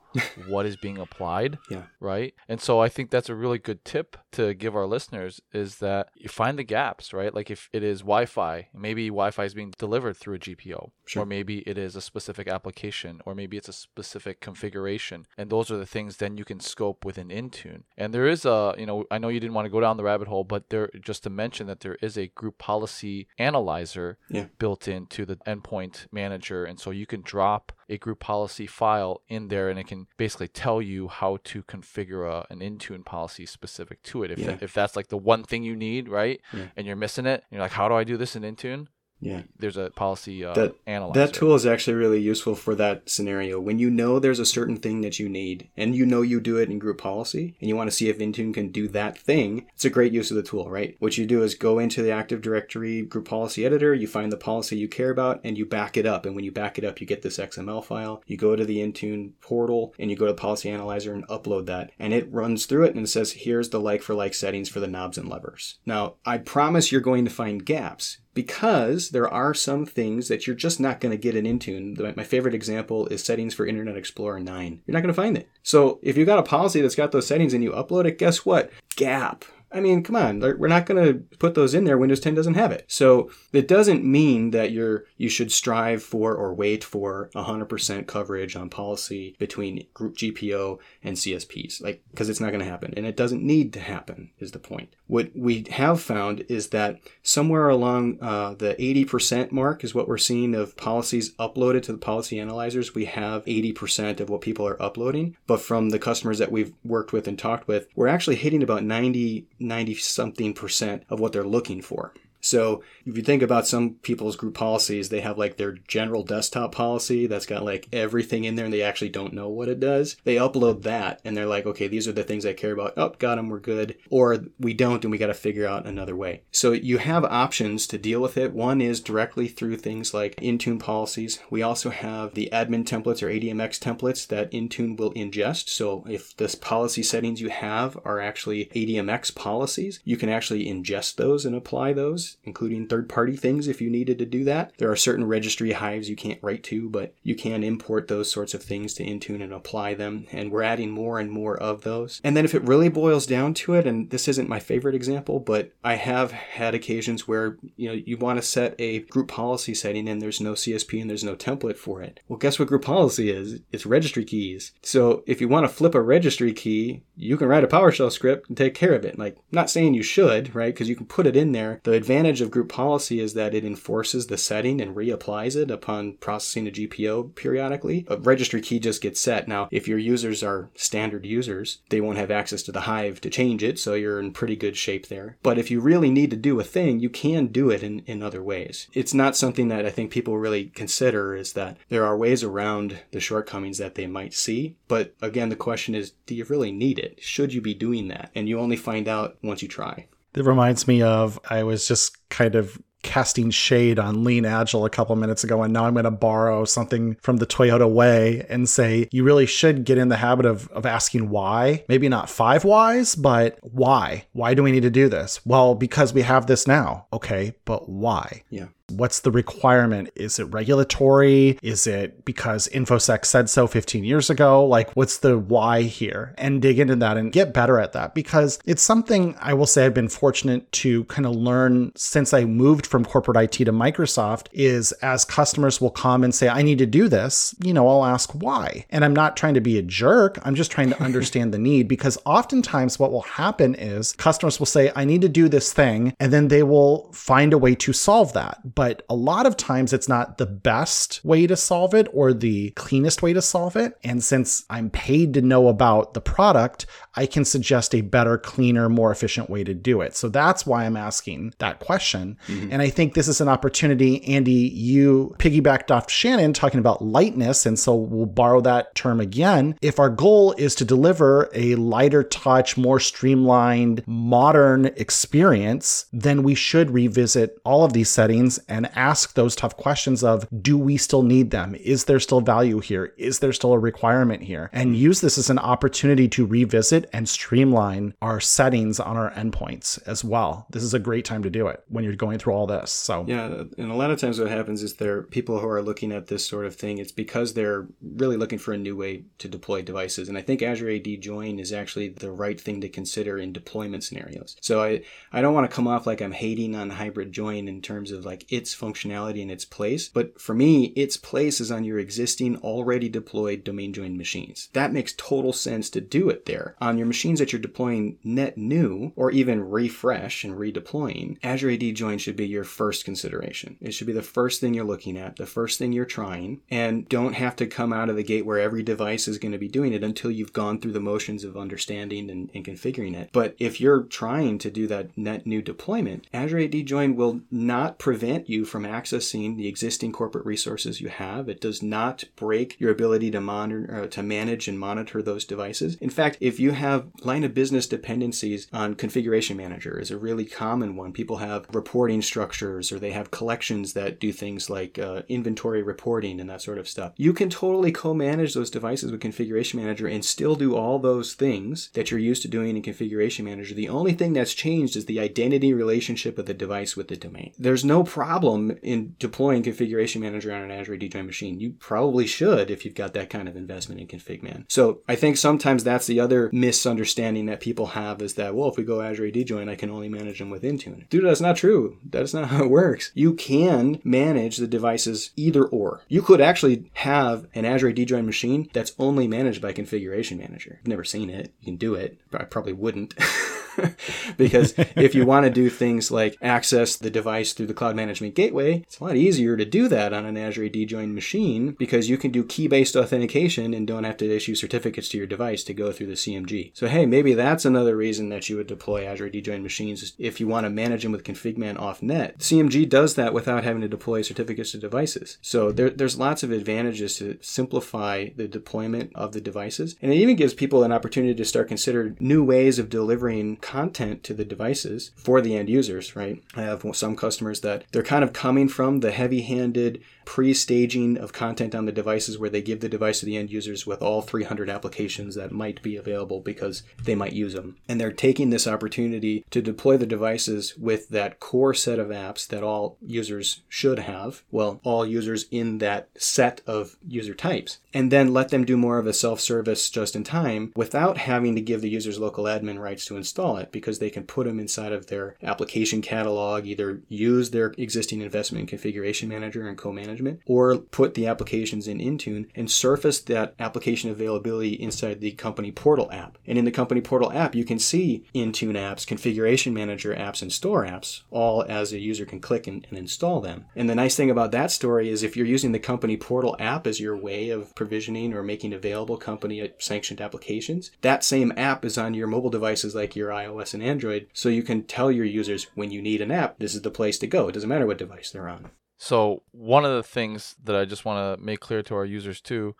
what is being applied. [LAUGHS] Yeah. Right. And so I think that's a really good tip to give our listeners is that you find the gaps, right? Like if it is Wi Fi, maybe Wi Fi is being delivered through a GPO, Sure. or maybe it is a specific application, or maybe it's a specific configuration. And those are the things then you can scope within Intune. And there is a, you know, I know you didn't want to go down the rabbit hole, but there, just to mention that there is a group policy analyzer Yeah. built into the endpoint manager. And so you can drop a group policy file in there and it can basically tell you how to configure a, an Intune policy specific to it. If, Yeah. that, if that's like the one thing you need, right? Yeah. And you're missing it, you're like, how do I do this in Intune? Yeah. There's a policy uh, That- analyzer. That tool is actually really useful for that scenario. When you know there's a certain thing that you need and you know you do it in group policy and you want to see if Intune can do that thing, it's a great use of the tool, right? What you do is go into the Active Directory group policy editor, you find the policy you care about, and you back it up. And when you back it up, you get this XML file. You go to the Intune portal and you go to Policy Analyzer and upload that. And it runs through it and it says, here's the like for like settings for the knobs and levers. Now, I promise you're going to find gaps because there are some things that you're just not going to get in Intune. My favorite example is settings for Internet Explorer 9. You're not going to find it. So if you've got a policy that's got those settings and you upload it, guess what? Gap. I mean, come on, we're not going to put those in there. Windows 10 doesn't have it. So it doesn't mean that you're you should strive for or wait for 100% coverage on policy between group GPO and CSPs, like because it's not going to happen, and it doesn't need to happen. Is the point? What we have found is that somewhere along uh, the 80% mark is what we're seeing of policies uploaded to the policy analyzers. We have 80% of what people are uploading, but from the customers that we've worked with and talked with, we're actually hitting about 90, 90 something percent of what they're looking for. So if you think about some people's group policies, they have like their general desktop policy that's got like everything in there and they actually don't know what it does. They upload that and they're like, okay, these are the things I care about. Oh, got them, we're good. Or we don't and we got to figure out another way. So you have options to deal with it. One is directly through things like Intune policies. We also have the admin templates or ADMX templates that Intune will ingest. So if this policy settings you have are actually ADMX policies, you can actually ingest those and apply those, including third party things if you needed to do that. There are certain registry hives you can't write to, but you can import those sorts of things to Intune and apply them. And we're adding more and more of those. And then if it really boils down to it, and this isn't my favorite example, but I have had occasions where you know you want to set a group policy setting and there's no CSP and there's no template for it. Well, guess what group policy is? It's registry keys. So if you want to flip a registry key, you can write a PowerShell script and take care of it. Like, not saying you should, right? Because you can put it in there. The advantage advantage of group policy is that it enforces the setting and reapplies it upon processing a GPO periodically. A registry key just gets set. Now, if your users are standard users, they won't have access to the Hive to change it, so you're in pretty good shape there. But if you really need to do a thing, you can do it in, in other ways. It's not something that I think people really consider is that there are ways around the shortcomings that they might see. But again, the question is, do you really need it? Should you be doing that? And you only find out once you try. It reminds me of I was just kind of casting shade on lean agile a couple minutes ago and now i'm going to borrow something from the toyota way and say you really should get in the habit of, of asking why. Maybe not five whys but why? Why do we need to do this? Well because we have this now. Okay but why? Yeah What's the requirement? Is it regulatory? Is it because InfoSec said so 15 years ago? Like, what's the why here? And dig into that and get better at that because it's something I will say I've been fortunate to kind of learn since I moved from corporate IT to Microsoft is as customers will come and say, I need to do this, you know, I'll ask why. And I'm not trying to be a jerk. I'm just trying to [LAUGHS] understand the need because oftentimes what will happen is customers will say, I need to do this thing. And then they will find a way to solve that but a lot of times it's not the best way to solve it or the cleanest way to solve it. And since I'm paid to know about the product, I can suggest a better, cleaner, more efficient way to do it. So that's why I'm asking that question. Mm-hmm. And I think this is an opportunity, Andy, you piggybacked off Shannon talking about lightness. And so we'll borrow that term again. If our goal is to deliver a lighter touch, more streamlined, modern experience, then we should revisit all of these settings and ask those tough questions of do we still need them? Is there still value here? Is there still a requirement here? And use this as an opportunity to revisit and streamline our settings on our endpoints as well. This is a great time to do it when you're going through all this. So yeah, and a lot of times what happens is there are people who are looking at this sort of thing. It's because they're really looking for a new way to deploy devices, and I think Azure AD Join is actually the right thing to consider in deployment scenarios. So I I don't want to come off like I'm hating on hybrid join in terms of like its functionality and its place, but for me, its place is on your existing already deployed domain joined machines. That makes total sense to do it there on your machines that you're deploying net new or even refresh and redeploying, Azure AD Join should be your first consideration. It should be the first thing you're looking at, the first thing you're trying, and don't have to come out of the gate where every device is going to be doing it until you've gone through the motions of understanding and, and configuring it. But if you're trying to do that net new deployment, Azure AD Join will not prevent you from accessing the existing corporate resources you have. It does not break your ability to monitor, uh, to manage and monitor those devices. In fact, if you have line of business dependencies on configuration manager is a really common one. People have reporting structures or they have collections that do things like uh, inventory reporting and that sort of stuff. You can totally co-manage those devices with configuration manager and still do all those things that you're used to doing in configuration manager. The only thing that's changed is the identity relationship of the device with the domain. There's no problem in deploying configuration manager on an Azure AD machine. You probably should if you've got that kind of investment in config man. So I think sometimes that's the other miss misunderstanding that people have is that, well, if we go Azure AD Join, I can only manage them with Intune. Dude, that's not true. That's not [LAUGHS] how it works. You can manage the devices either or. You could actually have an Azure AD Join machine that's only managed by Configuration Manager. I've never seen it. You can do it, but I probably wouldn't. [LAUGHS] because if you want to do things like access the device through the cloud management gateway, it's a lot easier to do that on an Azure AD join machine because you can do key based authentication and don't have to issue certificates to your device to go through the CMG. So, hey, maybe that's another reason that you would deploy Azure AD join machines if you want to manage them with ConfigMan off net. CMG does that without having to deploy certificates to devices. So, there, there's lots of advantages to simplify the deployment of the devices. And it even gives people an opportunity to start consider new ways of delivering content to the devices for the end users, right? I have some customers that they're kind of coming from the heavy handed pre staging of content on the devices where they give the device to the end users with all 300 applications that might be available because they might use them. And they're taking this opportunity to deploy the devices with that core set of apps that all users should have. Well, all users in that set of user types. And then let them do more of a self service just in time without having to give the users local admin rights to install it because they can put them inside of their application catalog, either use their existing investment in configuration manager and co-management, or put the applications in Intune and surface that application availability inside the company portal app. And in the company portal app, you can see Intune apps, configuration manager apps, and store apps, all as a user can click and, and install them. And the nice thing about that story is if you're using the company portal app as your way of provisioning or making available company sanctioned applications, that same app is on your mobile devices like your iOS and Android, so you can tell your users when you need an app, this is the place to go. It doesn't matter what device they're on. So one of the things that I just want to make clear to our users too,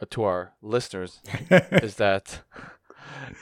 uh, to our listeners, [LAUGHS] is that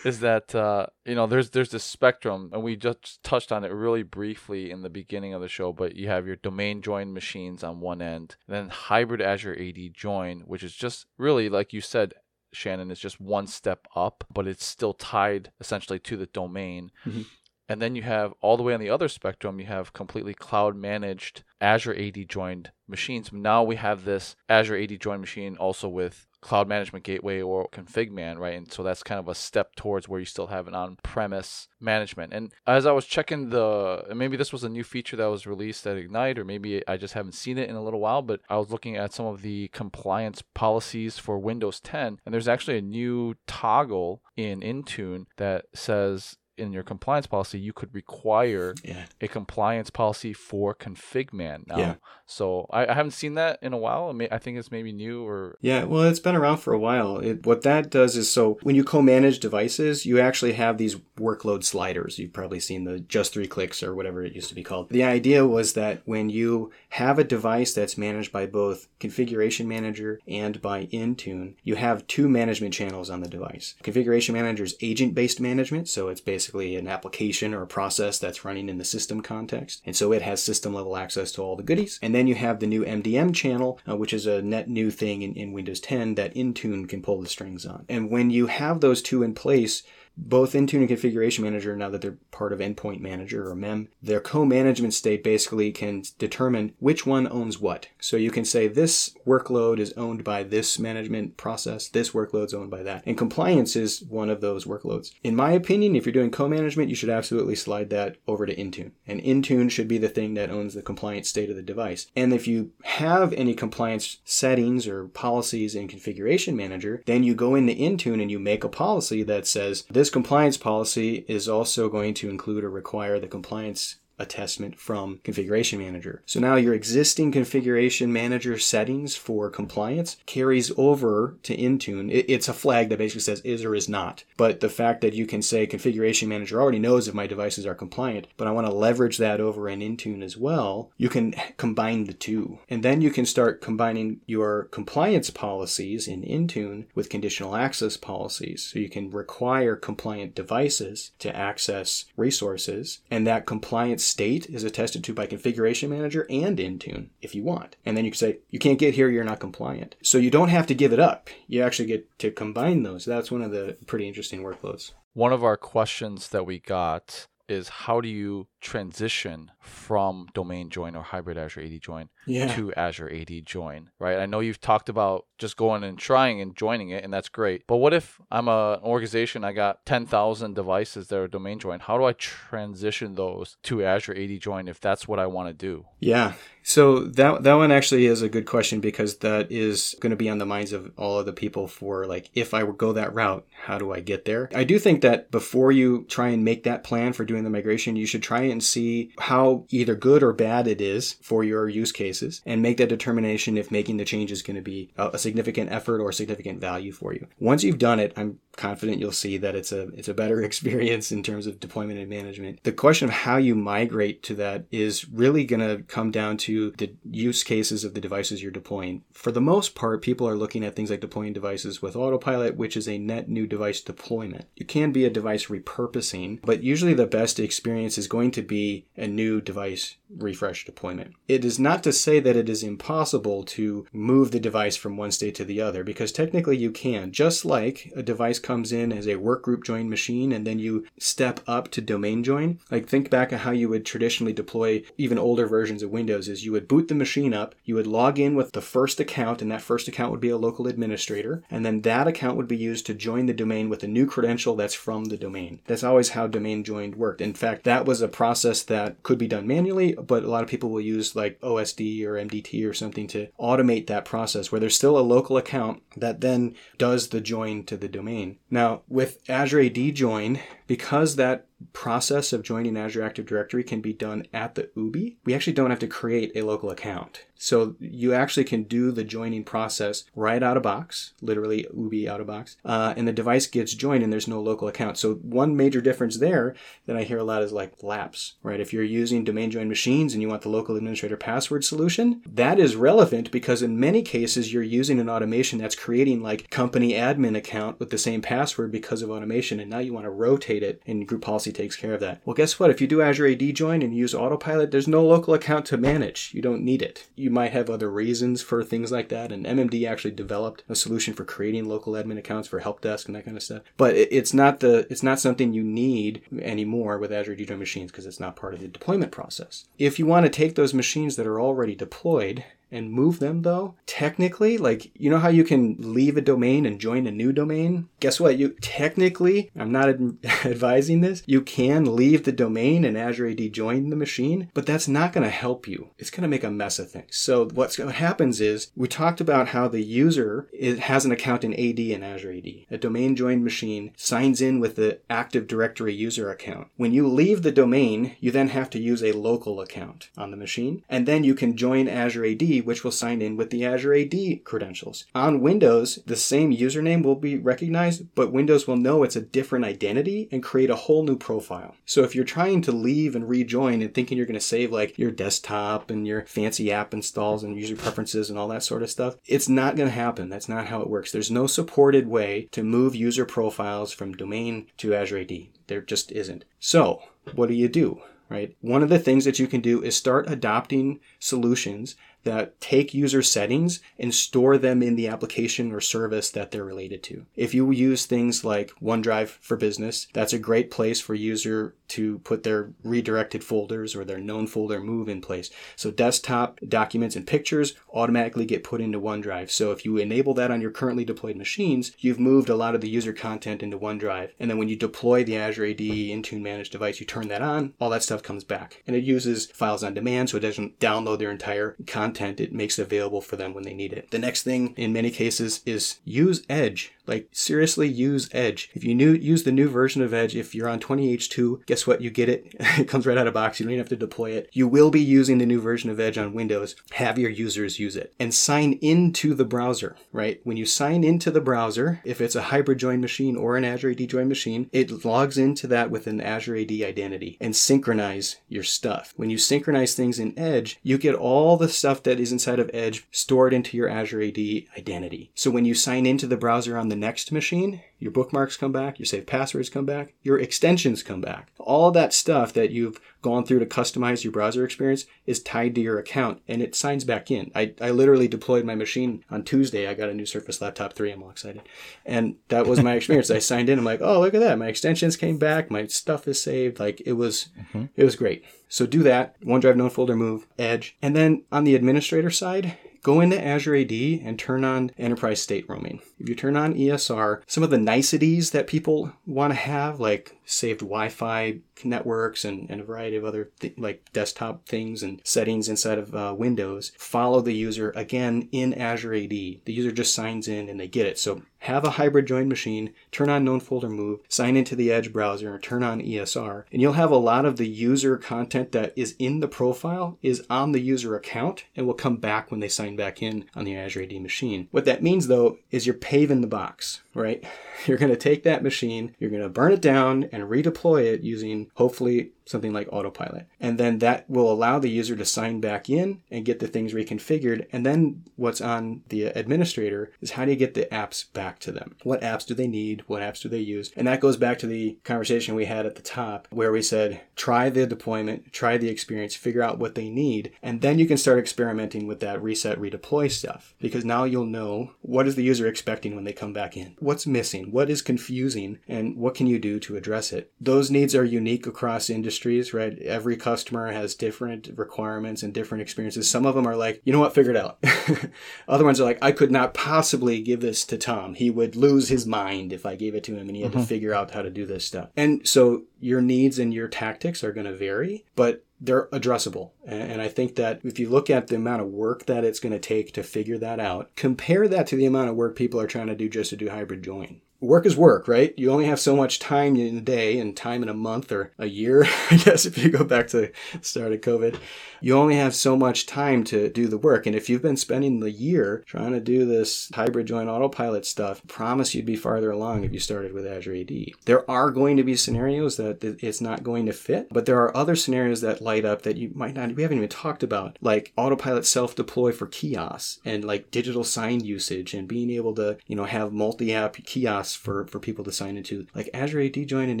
is that uh, you know there's there's this spectrum, and we just touched on it really briefly in the beginning of the show. But you have your domain join machines on one end, then hybrid Azure AD join, which is just really like you said, Shannon, is just one step up, but it's still tied essentially to the domain. Mm-hmm. And then you have all the way on the other spectrum, you have completely cloud managed Azure AD joined machines. Now we have this Azure AD joined machine also with cloud management gateway or configman right? And so that's kind of a step towards where you still have an on-premise management. And as i was checking the maybe this was a new feature that was released at ignite or maybe i just haven't seen it in a little while but i was looking at some of the compliance policies for windows 10 and there's actually a new toggle in intune that says in your compliance policy, you could require yeah. a compliance policy for ConfigMan now. Yeah. So I, I, haven't seen that in a while. I, may, I think it's maybe new or yeah. Well, it's been around for a while. It, what that does is so when you co-manage devices, you actually have these workload sliders. You've probably seen the just three clicks or whatever it used to be called. The idea was that when you have a device that's managed by both Configuration Manager and by Intune, you have two management channels on the device. Configuration Manager is agent-based management, so it's basically basically an application or a process that's running in the system context. And so it has system level access to all the goodies. And then you have the new MDM channel, uh, which is a net new thing in, in Windows 10 that Intune can pull the strings on. And when you have those two in place, both Intune and Configuration Manager, now that they're part of Endpoint Manager or MEM, their co-management state basically can determine which one owns what. So you can say this workload is owned by this management process, this workload's owned by that. And compliance is one of those workloads. In my opinion, if you're doing co-management, you should absolutely slide that over to Intune. And Intune should be the thing that owns the compliance state of the device. And if you have any compliance settings or policies in Configuration Manager, then you go into Intune and you make a policy that says this compliance policy is also going to include or require the compliance attestment from Configuration Manager. So now your existing Configuration Manager settings for compliance carries over to Intune. It's a flag that basically says is or is not. But the fact that you can say Configuration Manager already knows if my devices are compliant, but I want to leverage that over in Intune as well, you can combine the two. And then you can start combining your compliance policies in Intune with conditional access policies. So you can require compliant devices to access resources, and that compliance state is attested to by Configuration Manager and Intune if you want. And then you can say, you can't get here, you're not compliant. So you don't have to give it up. You actually get to combine those. That's one of the pretty interesting workloads. One of our questions that we got is how do you transition from domain join or hybrid Azure AD join yeah. to Azure AD join, right? I know you've talked about just going and trying and joining it, and that's great. But what if I'm a, an organization, I got 10,000 devices that are domain join? How do I transition those to Azure AD join if that's what I want to do? Yeah. So that that one actually is a good question because that is going to be on the minds of all of the people for like if I go that route, how do I get there? I do think that before you try and make that plan for doing the migration, you should try and see how either good or bad it is for your use cases and make that determination if making the change is going to be a significant effort or significant value for you. Once you've done it, I'm confident you'll see that it's a it's a better [LAUGHS] experience in terms of deployment and management. The question of how you migrate to that is really going to come down to the use cases of the devices you're deploying. For the most part, people are looking at things like deploying devices with autopilot, which is a net new device deployment. You can be a device repurposing, but usually the best experience is going to be a new device refresh deployment. It is not to say that it is impossible to move the device from one state to the other because technically you can, just like a device comes in as a workgroup join machine and then you step up to domain join. Like think back at how you would traditionally deploy even older versions of Windows is you would boot the machine up, you would log in with the first account and that first account would be a local administrator and then that account would be used to join the domain with a new credential that's from the domain. That's always how domain joined worked. In fact, that was a process that could be done manually, but a lot of people will use like OSD or MDT or something to automate that process where there's still a local account that then does the join to the domain. Now, with Azure AD join, because that process of joining Azure Active Directory can be done at the OOBE, we actually don't have to create a local account. So you actually can do the joining process right out of box, literally OOBE out of box, uh, and the device gets joined and there's no local account. So one major difference there that I hear a lot is like LAPS, right? If you're using domain joined machines and you want the local administrator password solution, that is relevant because in many cases you're using an automation that's creating like company admin account with the same password because of automation, and now you want to rotate it, and group policy takes care of that. Well, guess what? If you do Azure AD join and use autopilot, there's no local account to manage. You don't need it. You you might have other reasons for things like that. And MMD actually developed a solution for creating local admin accounts for help desk and that kind of stuff. But it's not the it's not something you need anymore with Azure AD Join machines because it's not part of the deployment process. If you want to take those machines that are already deployed and move them though technically like you know how you can leave a domain and join a new domain? Guess what? You technically i'm not ad- [LAUGHS] advising this you can leave the domain and azure ad join the machine but that's not going to help you. It's going to make a mess of things. So what happens is we talked about how the user is, has an account in ad and azure ad a domain joined machine signs in with the active directory user account. When you leave the domain you then have to use a local account on the machine and then you can join azure ad which will sign in with the Azure AD credentials. On Windows, the same username will be recognized, but Windows will know it's a different identity and create a whole new profile. So if you're trying to leave and rejoin and thinking you're going to save like your desktop and your fancy app installs and user preferences and all that sort of stuff, it's not going to happen. That's not how it works. There's no supported way to move user profiles from domain to Azure AD. There just isn't. So, what do you do? Right? One of the things that you can do is start adopting solutions that take user settings and store them in the application or service that they're related to. If you use things like OneDrive for Business, that's a great place for user to put their redirected folders or their known folder move in place. So desktop documents and pictures automatically get put into OneDrive. So if you enable that on your currently deployed machines, you've moved a lot of the user content into OneDrive. And then when you deploy the Azure AD Intune managed device, you turn that on, all that stuff comes back. And it uses files on demand so it doesn't download their entire content. It makes available for them when they need it. The next thing in many cases is use Edge. Like seriously use Edge. If you new, use the new version of Edge, if you're on 20H2, guess what? You get it. [LAUGHS] it comes right out of box. You don't even have to deploy it. You will be using the new version of Edge on Windows. Have your users use it and sign into the browser, right? When you sign into the browser, if it's a hybrid join machine or an Azure AD join machine, it logs into that with an Azure AD identity and synchronize your stuff. When you synchronize things in Edge, you get all the stuff that is inside of Edge stored into your Azure AD identity. So when you sign into the browser on the next machine, your bookmarks come back, your saved passwords come back, your extensions come back. All that stuff that you've gone through to customize your browser experience is tied to your account and it signs back in. I, I literally deployed my machine on Tuesday. I got a new Surface Laptop 3. I'm all excited. And that was my experience. I signed in. I'm like, oh, look at that. My extensions came back. My stuff is saved. Like it was, mm-hmm. it was great. So do that. OneDrive known folder move, Edge. And then on the administrator side, go into Azure AD and turn on enterprise state roaming. If you turn on ESR, some of the niceties that people want to have, like saved Wi-Fi networks and, and a variety of other th- like desktop things and settings inside of uh, Windows, follow the user again in Azure AD. The user just signs in and they get it. So have a hybrid join machine, turn on known folder move, sign into the Edge browser, turn on ESR, and you'll have a lot of the user content that is in the profile is on the user account and will come back when they sign back in on the Azure AD machine. What that means though is you're paving the box, right? [LAUGHS] You're going to take that machine, you're going to burn it down and redeploy it using hopefully something like autopilot. And then that will allow the user to sign back in and get the things reconfigured. And then what's on the administrator is how do you get the apps back to them? What apps do they need? What apps do they use? And that goes back to the conversation we had at the top where we said try the deployment, try the experience, figure out what they need, and then you can start experimenting with that reset redeploy stuff because now you'll know what is the user expecting when they come back in? What's missing? What is confusing? And what can you do to address it? Those needs are unique across industries, right? Every customer has different requirements and different experiences. Some of them are like, you know what, figure it out. [LAUGHS] Other ones are like, I could not possibly give this to Tom. He would lose his mind if I gave it to him and he had mm-hmm. to figure out how to do this stuff. And so your needs and your tactics are going to vary, but they're addressable. And I think that if you look at the amount of work that it's going to take to figure that out, compare that to the amount of work people are trying to do just to do hybrid join work is work, right? You only have so much time in a day and time in a month or a year, [LAUGHS] I guess, if you go back to the start of COVID. You only have so much time to do the work. And if you've been spending the year trying to do this hybrid join autopilot stuff, promise you'd be farther along if you started with Azure AD. There are going to be scenarios that it's not going to fit, but there are other scenarios that light up that you might not, we haven't even talked about, like autopilot self deploy for kiosks and like digital sign usage and being able to, you know, have multi app kiosks for, for people to sign into. Like Azure AD Join and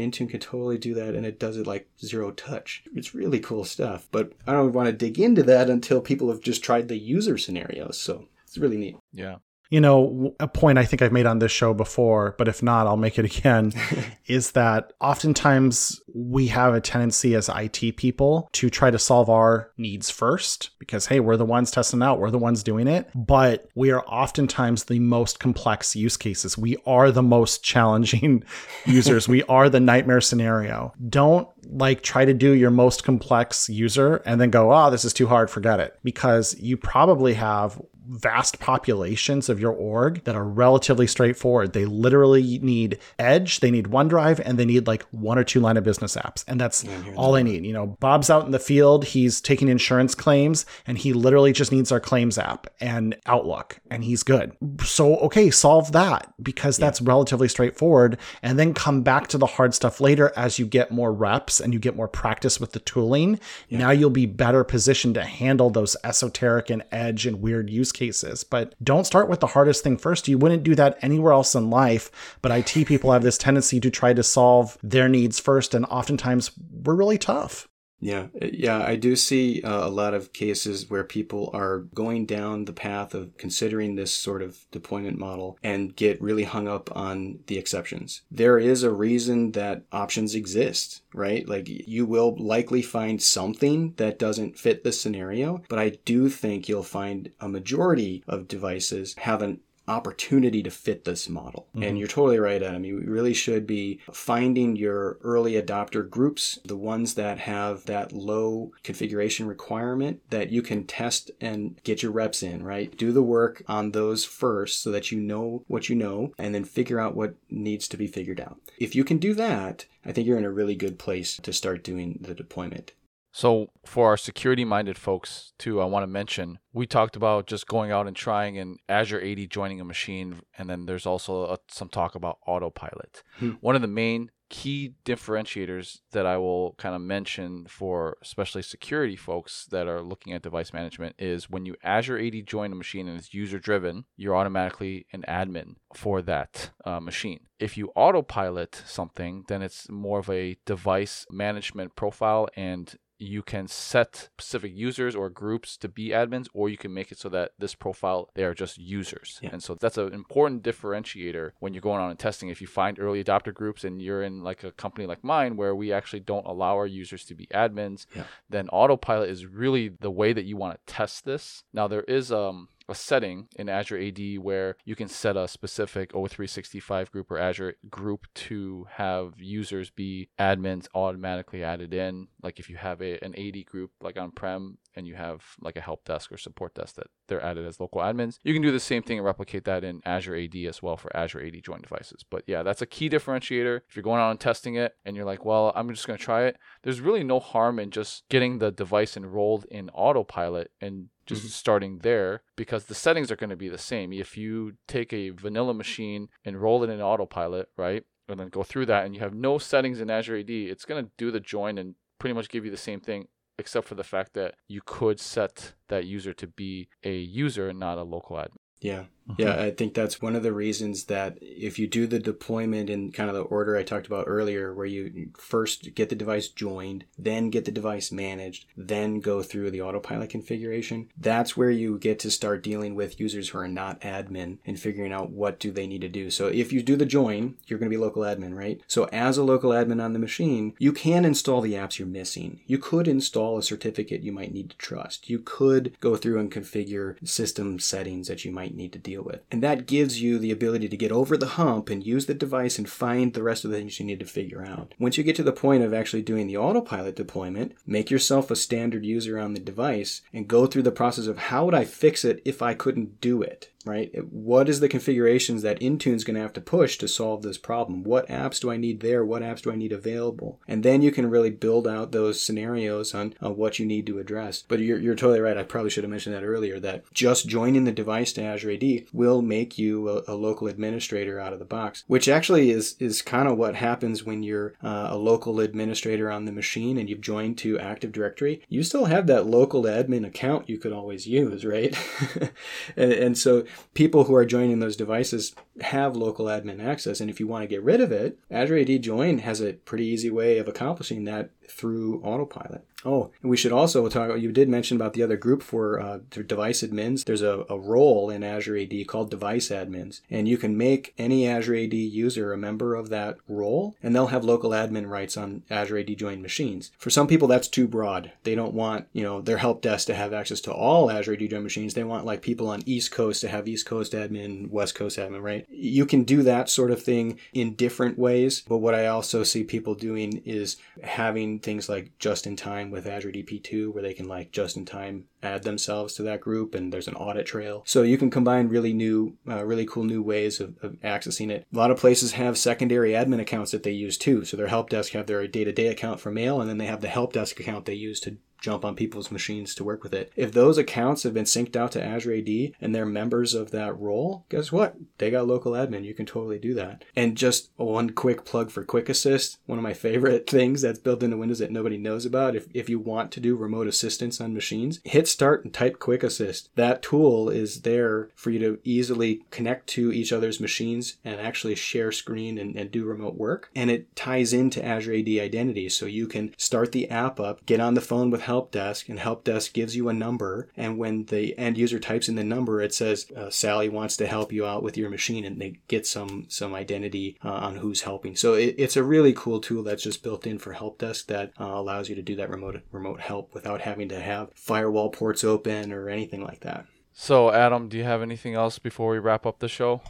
Intune can totally do that, and it does it like zero touch. It's really cool stuff. But I don't want to dig into that until people have just tried the user scenarios. So it's really neat. Yeah you know, a point I think I've made on this show before, but if not, I'll make it [LAUGHS] again, [LAUGHS] is that oftentimes we have a tendency as IT people to try to solve our needs first because, hey, we're the ones testing out, we're the ones doing it. But we are oftentimes the most complex use cases. We are the most [LAUGHS] challenging users. we are the nightmare scenario. Don't like try to do your most complex user and then go, oh, this is too hard, forget it. Because you probably have vast populations of your org that are relatively straightforward. They literally need Edge, they need OneDrive, and they need like one or two line of business apps. And that's yeah, all they need. You know, Bob's out in the field, he's taking insurance claims, and he literally just needs our claims app and Outlook, and he's good. So, okay, solve that because yeah. that's relatively straightforward. And then come back to the hard stuff later as you get more reps and you get more practice with the tooling. Yeah. Now you'll be better positioned to handle those esoteric and edge and weird use cases cases. But don't start with the hardest thing first. You wouldn't do that anywhere else in life. But IT people have this tendency to try to solve their needs first. And oftentimes we're really tough. Yeah, yeah, I do see uh, a lot of cases where people are going down the path of considering this sort of deployment model and get really hung up on the exceptions. There is a reason that options exist, right? Like you will likely find something that doesn't fit the scenario, but I do think you'll find a majority of devices have an opportunity to fit this model. Mm-hmm. And you're totally right, Adam. You really should be finding your early adopter groups, the ones that have that low configuration requirement that you can test and get your reps in, right? Do the work on those first so that you know what you know and then figure out what needs to be figured out. If you can do that, I think you're in a really good place to start doing the deployment. So, for our security minded folks, too, I want to mention we talked about just going out and trying an Azure AD joining a machine, and then there's also a, some talk about autopilot. Hmm. One of the main key differentiators that I will kind of mention for especially security folks that are looking at device management is when you Azure AD join a machine and it's user driven, you're automatically an admin for that uh, machine. If you autopilot something, then it's more of a device management profile and you can set specific users or groups to be admins, or you can make it so that this profile they are just users. Yeah. And so that's an important differentiator when you're going on and testing. If you find early adopter groups and you're in like a company like mine where we actually don't allow our users to be admins, yeah. then autopilot is really the way that you want to test this. Now there is um a setting in Azure AD where you can set a specific O365 group or Azure group to have users be admins automatically added in. Like if you have a, an AD group like on prem and you have like a help desk or support desk that they're added as local admins, you can do the same thing and replicate that in Azure AD as well for Azure AD joint devices. But yeah, that's a key differentiator. If you're going on and testing it and you're like, well, I'm just going to try it, there's really no harm in just getting the device enrolled in autopilot and just mm-hmm. starting there because the settings are going to be the same. If you take a vanilla machine and roll it in autopilot, right? And then go through that and you have no settings in Azure AD, it's going to do the join and pretty much give you the same thing except for the fact that you could set that user to be a user and not a local admin. Yeah. Yeah, uh-huh. I think that's one of the reasons that if you do the deployment in kind of the order I talked about earlier, where you first get the device joined, then get the device managed, then go through the autopilot configuration, that's where you get to start dealing with users who are not admin and figuring out what do they need to do. So if you do the join, you're going to be local admin, right? So as a local admin on the machine, you can install the apps you're missing. You could install a certificate you might need to trust. You could go through and configure system settings that you might need to deal with. And that gives you the ability to get over the hump and use the device and find the rest of the things you need to figure out. Once you get to the point of actually doing the autopilot deployment, make yourself a standard user on the device and go through the process of how would I fix it if I couldn't do it? Right? What is the configurations that Intune's going to have to push to solve this problem? What apps do I need there? What apps do I need available? And then you can really build out those scenarios on, on what you need to address. But you're, you're totally right. I probably should have mentioned that earlier that just joining the device to Azure AD will make you a, a local administrator out of the box, which actually is, is kind of what happens when you're uh, a local administrator on the machine and you've joined to Active Directory. You still have that local admin account you could always use, right? [LAUGHS] and, and so people who are joining those devices have local admin access. And if you want to get rid of it, Azure AD Join has a pretty easy way of accomplishing that through autopilot. Oh, and we should also talk. You did mention about the other group for uh, device admins. There's a, a role in Azure AD called device admins, and you can make any Azure AD user a member of that role, and they'll have local admin rights on Azure AD joined machines. For some people, that's too broad. They don't want you know their help desk to have access to all Azure AD joined machines. They want like people on East Coast to have East Coast admin, West Coast admin, right? You can do that sort of thing in different ways, but what I also see people doing is having things like just in time with Azure DP2 where they can like just in time add themselves to that group and there's an audit trail. So you can combine really new, uh, really cool new ways of, of, accessing it. A lot of places have secondary admin accounts that they use too. So their help desk have their day to day account for mail and then they have the help desk account they use to jump on people's machines to work with it. If those accounts have been synced out to Azure AD and they're members of that role, guess what? They got local admin. You can totally do that. And just one quick plug for Quick Assist, one of my favorite [LAUGHS] things that's built into Windows that nobody knows about. If, if you want to do remote assistance on machines, hit start and type Quick Assist. That tool is there for you to easily connect to each other's machines and actually share screen and, and do remote work. And it ties into Azure AD Identity. So you can start the app up, get on the phone with help desk and help desk gives you a number and when the end user types in the number it says uh, sally wants to help you out with your machine and they get some some identity uh, on who's helping so it, it's a really cool tool that's just built in for help desk that uh, allows you to do that remote remote help without having to have firewall ports open or anything like that so adam do you have anything else before we wrap up the show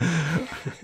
[LAUGHS]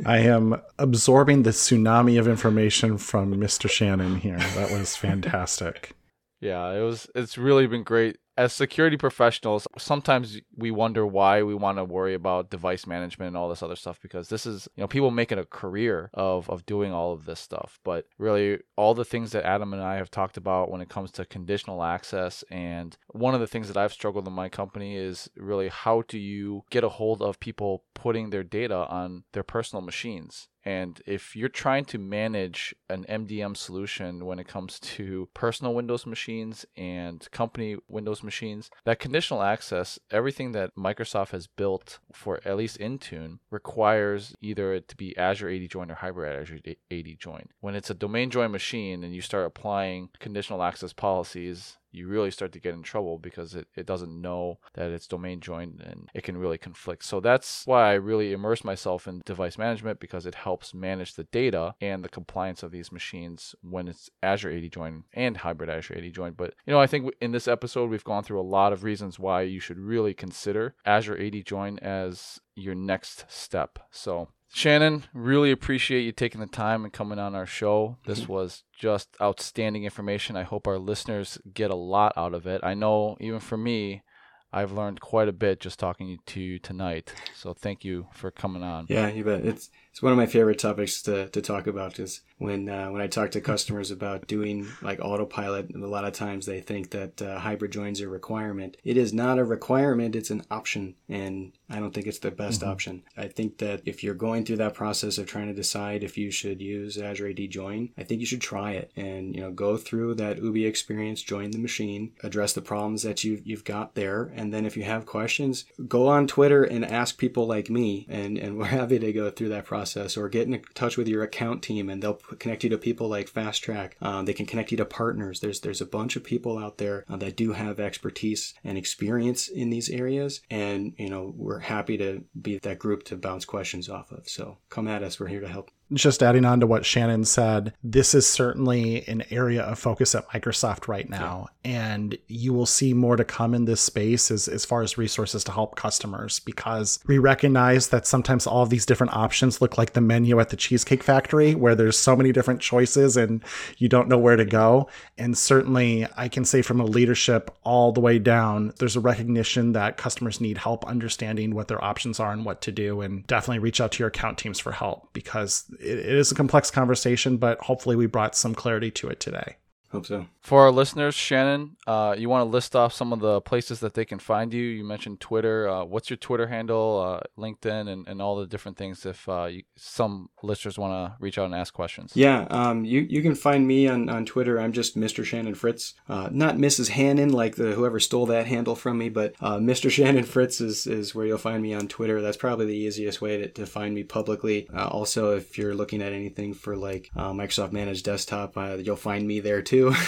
I am absorbing the tsunami of information from Mr. Shannon here. That was fantastic. Yeah, it was. It's really been great as security professionals, sometimes we wonder why we want to worry about device management and all this other stuff because this is, you know, people making a career of of doing all of this stuff. But really all the things that Adam and I have talked about when it comes to conditional access and one of the things that I've struggled in my company is really how do you get a hold of people putting their data on their personal machines? And if you're trying to manage an MDM solution when it comes [LAUGHS] to personal Windows machines and company Windows machines, that conditional access, everything that Microsoft has built for at least Intune, requires either it to be Azure AD join or hybrid Azure AD join. When it's a domain join machine and you start applying conditional access policies, you really start to get in trouble because it, it doesn't know that it's domain joined and it can really conflict. So that's why I really immerse myself in device management because it helps manage the data and the compliance of these machines when it's Azure AD join and hybrid Azure AD join. But you know, I think in this episode we've gone through a lot of reasons why you should really consider Azure AD join as your next step. So Shannon, really appreciate you taking the time and coming on our show. This mm-hmm. was just outstanding information. I hope our listeners get a lot out of it. I know, even for me, I've learned quite a bit just talking to you tonight. So thank you for coming on. Yeah, you bet. It's it's one of my favorite topics to, to talk about is when uh, when I talk to customers about doing like autopilot. A lot of times they think that uh, hybrid joins are a requirement. It is not a requirement; it's an option, and I don't think it's the best mm-hmm. option. I think that if you're going through that process of trying to decide if you should use Azure AD Join, I think you should try it and you know go through that OOBE experience, join the machine, address the problems that you you've got there, and then if you have questions, go on Twitter and ask people like me, and and we're [LAUGHS] happy to go through that process. Or get in touch with your account team, and they'll connect you to people like Fast Track. Um, they can connect you to partners. There's there's a bunch of people out there uh, that do have expertise and experience in these areas, and you know we're happy to be that group to bounce questions off of. So come at us. We're here to help just adding on to what Shannon said, this is certainly an area of focus at Microsoft right now. Yeah. And you will see more to come in this space as, as far as resources to help customers because we recognize that sometimes all of these different options look like the menu at the Cheesecake Factory where there's so many different choices and you don't know where to go. And certainly, I can say from a leadership all the way down, there's a recognition that customers need help understanding what their options are and what to do. And definitely reach out to your account teams for help because it, it is a complex conversation, but hopefully we brought some clarity to it today. Hope so. For our listeners, Shannon, uh, you want to list off some of the places that they can find you? You mentioned Twitter. Uh, what's your Twitter handle, uh, LinkedIn, and, and all the different things if uh, you, some listeners want to reach out and ask questions? Yeah, um, you, you can find me on, on Twitter. I'm just Mr. Shannon Fritz. Uh, not Mrs. Hannon, like the whoever stole that handle from me, but uh, Mr. [LAUGHS] Shannon Fritz is, is where you'll find me on Twitter. That's probably the easiest way to, to find me publicly. also, if you're looking at anything for like Microsoft Managed Desktop, you'll find me there too. [LAUGHS]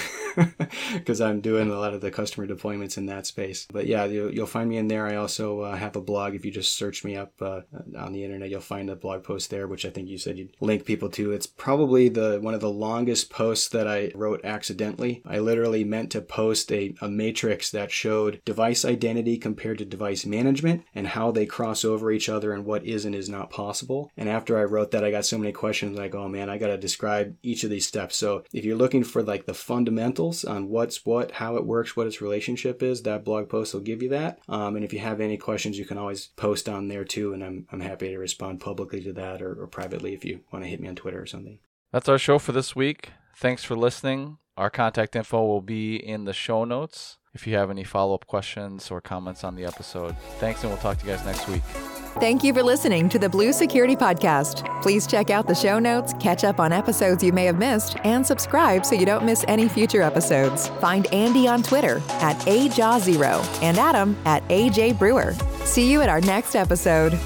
because I'm doing a lot of the customer deployments in that space. But yeah, you'll, find me in there. I also uh, have a blog. If you just search me up uh, on the internet, you'll find a blog post there, which I think you said you'd link people to. It's probably the one of the longest posts that I wrote accidentally. I literally meant to post a, a matrix that showed device identity compared to device management and how they cross over each other and what is and is not possible. And after I wrote that, I got so many questions like, oh man, I got to describe each of these steps. So if you're looking for like the fundamentals on what's what, how it works, what its relationship is, that blog post will give you that. Um, and if you have any questions, you can always post on there too, and I'm, I'm happy to respond publicly to that or, or privately if you want to hit me on Twitter or something. That's our show for this week. Thanks for listening. Our contact info will be in the show notes if you have any follow up questions or comments on the episode. Thanks, and we'll talk to you guys next week. Thank you for listening to the Blue Security Podcast. Please check out the show notes, catch up on episodes you may have missed, and subscribe so you don't miss any future episodes. Find Andy on Twitter at AJaw0 and Adam at AJ Brewer. See you at our next episode.